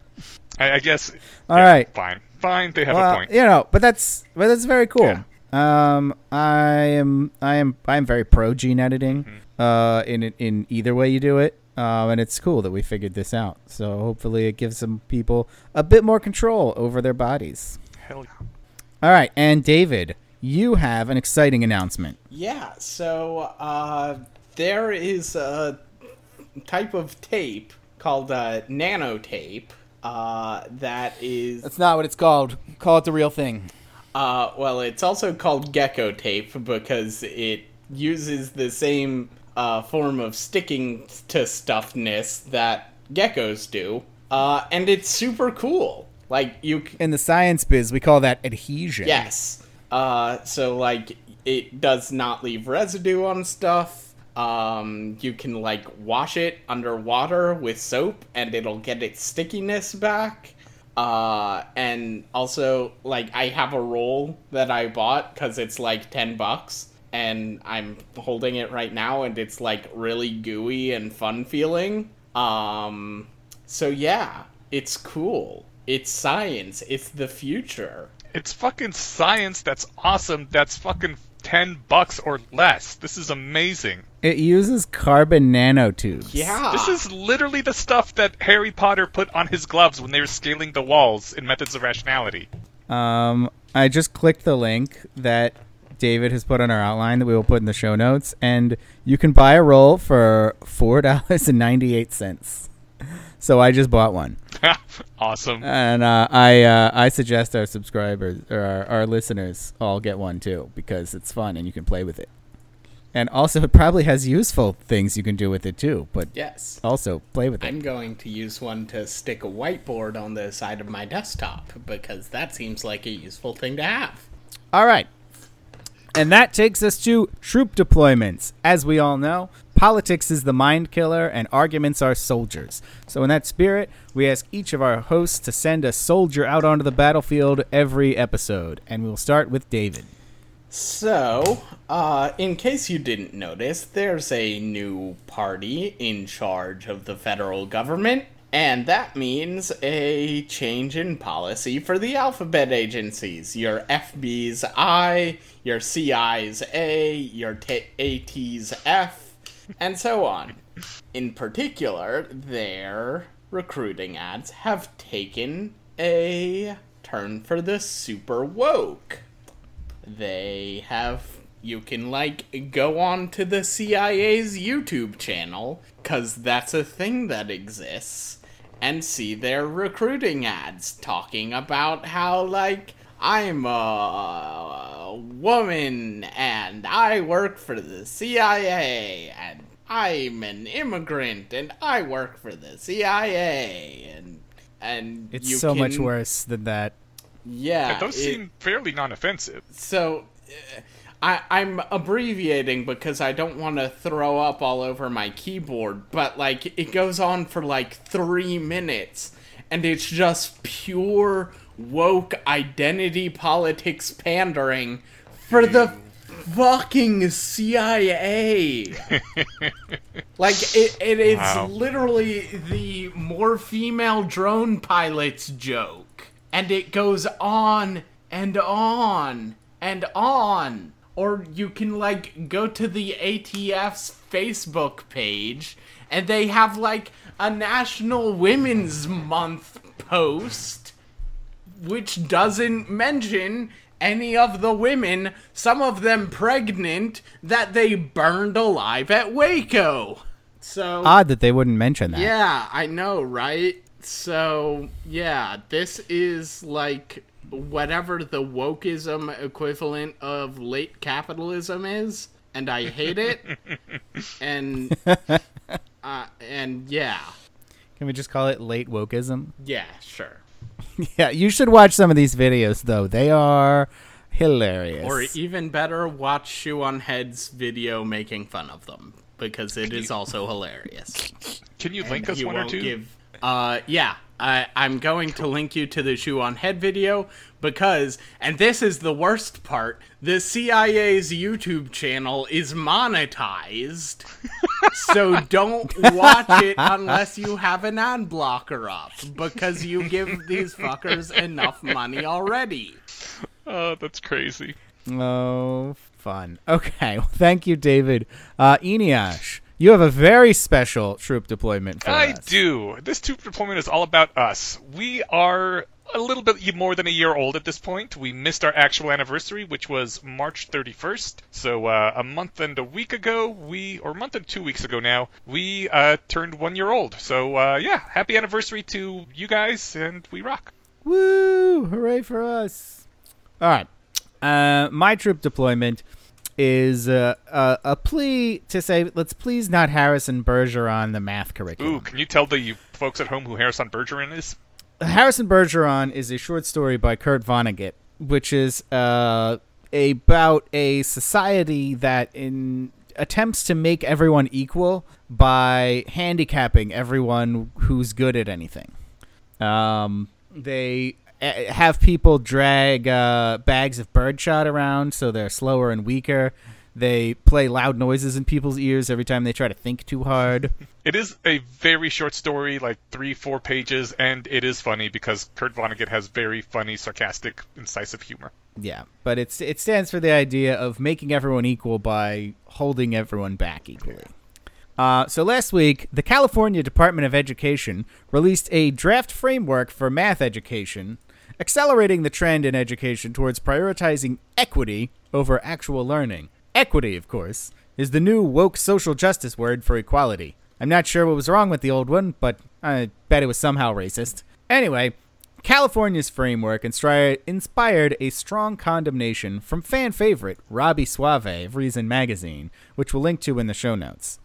I, I guess. All yeah, right. Fine. Fine. They have well, a point. you know, but that's but that's very cool. Um, I am I am I am very pro gene editing. Mm-hmm. Uh, in in either way you do it. Um, and it's cool that we figured this out. So hopefully it gives some people a bit more control over their bodies. Hell yeah. All right, and David, you have an exciting announcement. Yeah, so uh, there is a type of tape called uh, nanotape uh, that is That's not what it's called. Call it the real thing. Uh, well, it's also called gecko tape because it uses the same uh, form of sticking to stuffness that geckos do, uh, and it's super cool. Like you, c- In the science biz, we call that adhesion. yes. Uh, so like it does not leave residue on stuff. Um, you can like wash it underwater with soap, and it'll get its stickiness back. Uh, and also like I have a roll that I bought because it's like ten bucks, and I'm holding it right now, and it's like really gooey and fun feeling. Um, so yeah, it's cool. It's science. It's the future. It's fucking science. That's awesome. That's fucking ten bucks or less. This is amazing. It uses carbon nanotubes. Yeah. This is literally the stuff that Harry Potter put on his gloves when they were scaling the walls in Methods of Rationality. Um, I just clicked the link that David has put on our outline that we will put in the show notes, and you can buy a roll for four dollars and ninety eight cents. So I just bought one, [laughs] awesome. and uh, I uh, I suggest our subscribers or our, our listeners all get one too because it's fun and you can play with it. And also, it probably has useful things you can do with it too. But Yes. also play with it. I'm going to use one to stick a whiteboard on the side of my desktop because that seems like a useful thing to have. All right. And that takes us to troop deployments. As we all know, politics is the mind killer and arguments are soldiers. So, in that spirit, we ask each of our hosts to send a soldier out onto the battlefield every episode. And we'll start with David. So, uh, in case you didn't notice, there's a new party in charge of the federal government, and that means a change in policy for the alphabet agencies. Your FB's I, your CI's A, your t- AT's F, and so on. In particular, their recruiting ads have taken a turn for the super woke they have you can like go on to the CIA's YouTube channel cuz that's a thing that exists and see their recruiting ads talking about how like I'm a woman and I work for the CIA and I'm an immigrant and I work for the CIA and and It's you so much worse than that. Yeah, But those it- seem fairly non-offensive. so uh, I, I'm abbreviating because I don't want to throw up all over my keyboard, but like it goes on for like three minutes, and it's just pure woke identity politics pandering for the fucking CIA. like it, it is Wow. literally the more female drone pilots joke, and it goes on and on and on. Or you can like go to the ATF's Facebook page and they have like a National Women's Month post which doesn't mention any of the women, some of them pregnant, that they burned alive at Waco. So Odd that they wouldn't mention that. yeah, I know, right? So, yeah, this is like whatever the wokeism equivalent of late capitalism is, and I hate it. [laughs] and [laughs] uh, and yeah. Can we just call it late wokeism? Yeah, sure. [laughs] yeah, you should watch some of these videos though. They are hilarious. Or even better, watch Shoe on Head's video making fun of them because it is also hilarious. Can you link And us he one or won't two? give- uh, yeah, I, I'm going to link you to the Shoe on Head video because, and this is the worst part, the CIA's YouTube channel is monetized. so don't [laughs] watch it unless you have an ad blocker up because you give these fuckers enough money already. Oh, that's crazy. Oh, fun. Okay, [laughs] well, thank you, David. Uh, Eneasz, you have a very special troop deployment for I us. do. This troop deployment is all about us. We are a little bit more than a year old at this point. We missed our actual anniversary, which was March 31st. So uh, a month and a week ago, we, or a month and two weeks ago now, we uh, turned one year old. So uh, yeah, happy anniversary to you guys, and we rock. Woo! Hooray for us! All right. Uh, my troop deployment is uh, a, a plea to say, let's please not Harrison Bergeron the math curriculum. Ooh, can you tell the you folks at home who Harrison Bergeron is? Harrison Bergeron is a short story by Kurt Vonnegut, which is uh, about a society that in attempts to make everyone equal by handicapping everyone who's good at anything. Um, they uh, have people drag uh, bags of birdshot around so they're slower and weaker. They play loud noises in people's ears every time they try to think too hard. [laughs] It is a very short story, like three, four pages, and it is funny because Kurt Vonnegut has very funny, sarcastic, incisive humor. Yeah, but it's it stands for the idea of making everyone equal by holding everyone back equally. Uh, so last week, the California Department of Education released a draft framework for math education, accelerating the trend in education towards prioritizing equity over actual learning. Equity, of course, is the new woke social justice word for equality. I'm not sure what was wrong with the old one, but I bet it was somehow racist. Anyway, California's framework inspired a strong condemnation from fan favorite Robby Soave of Reason Magazine, which we'll link to in the show notes.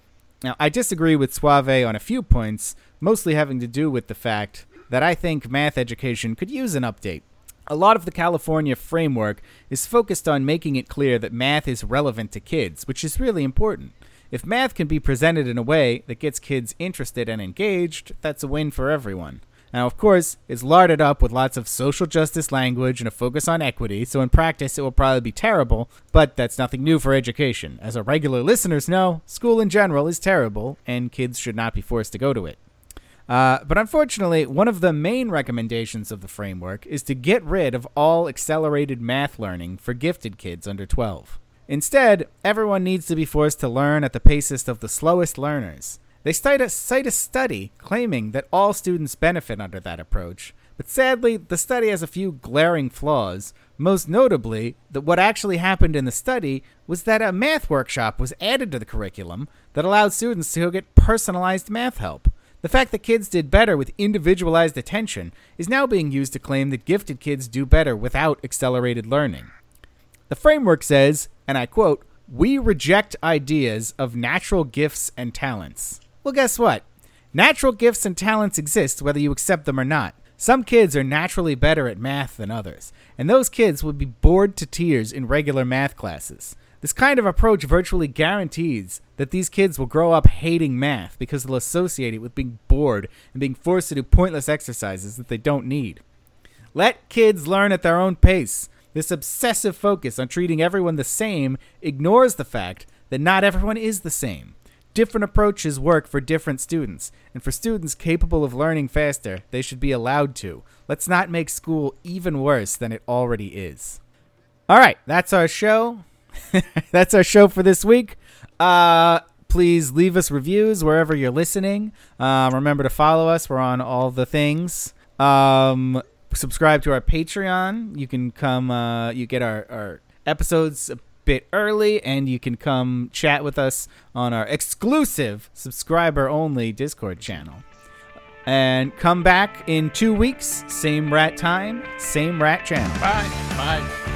Now, I disagree with Suave on a few points, mostly having to do with the fact that I think math education could use an update. A lot of the California framework is focused on making it clear that math is relevant to kids, which is really important. If math can be presented in a way that gets kids interested and engaged, that's a win for everyone. Now, of course, it's larded up with lots of social justice language and a focus on equity, so in practice it will probably be terrible, but that's nothing new for education. As our regular listeners know, school in general is terrible, and kids should not be forced to go to it. Uh, but unfortunately, one of the main recommendations of the framework is to get rid of all accelerated math learning for gifted kids under 12. Instead, everyone needs to be forced to learn at the paces of the slowest learners. They cite a, cite a study claiming that all students benefit under that approach, but sadly, the study has a few glaring flaws. Most notably, that what actually happened in the study was that a math workshop was added to the curriculum that allowed students to get personalized math help. The fact that kids did better with individualized attention is now being used to claim that gifted kids do better without accelerated learning. The framework says, and I quote, We reject ideas of natural gifts and talents. Well, guess what? Natural gifts and talents exist whether you accept them or not. Some kids are naturally better at math than others, and those kids would be bored to tears in regular math classes. This kind of approach virtually guarantees that these kids will grow up hating math because they'll associate it with being bored and being forced to do pointless exercises that they don't need. Let kids learn at their own pace. This obsessive focus on treating everyone the same ignores the fact that not everyone is the same. Different approaches work for different students, and for students capable of learning faster, they should be allowed to. Let's not make school even worse than it already is. All right, that's our show. [laughs] that's our show for this week. Uh, please leave us reviews wherever you're listening. Um, remember to follow us. We're on all the things. Um, subscribe to our Patreon. You can come. Uh, you get our, our episodes a bit early, and you can come chat with us on our exclusive subscriber-only Discord channel. And come back in two weeks, same rat time, same rat channel. Bye. Bye.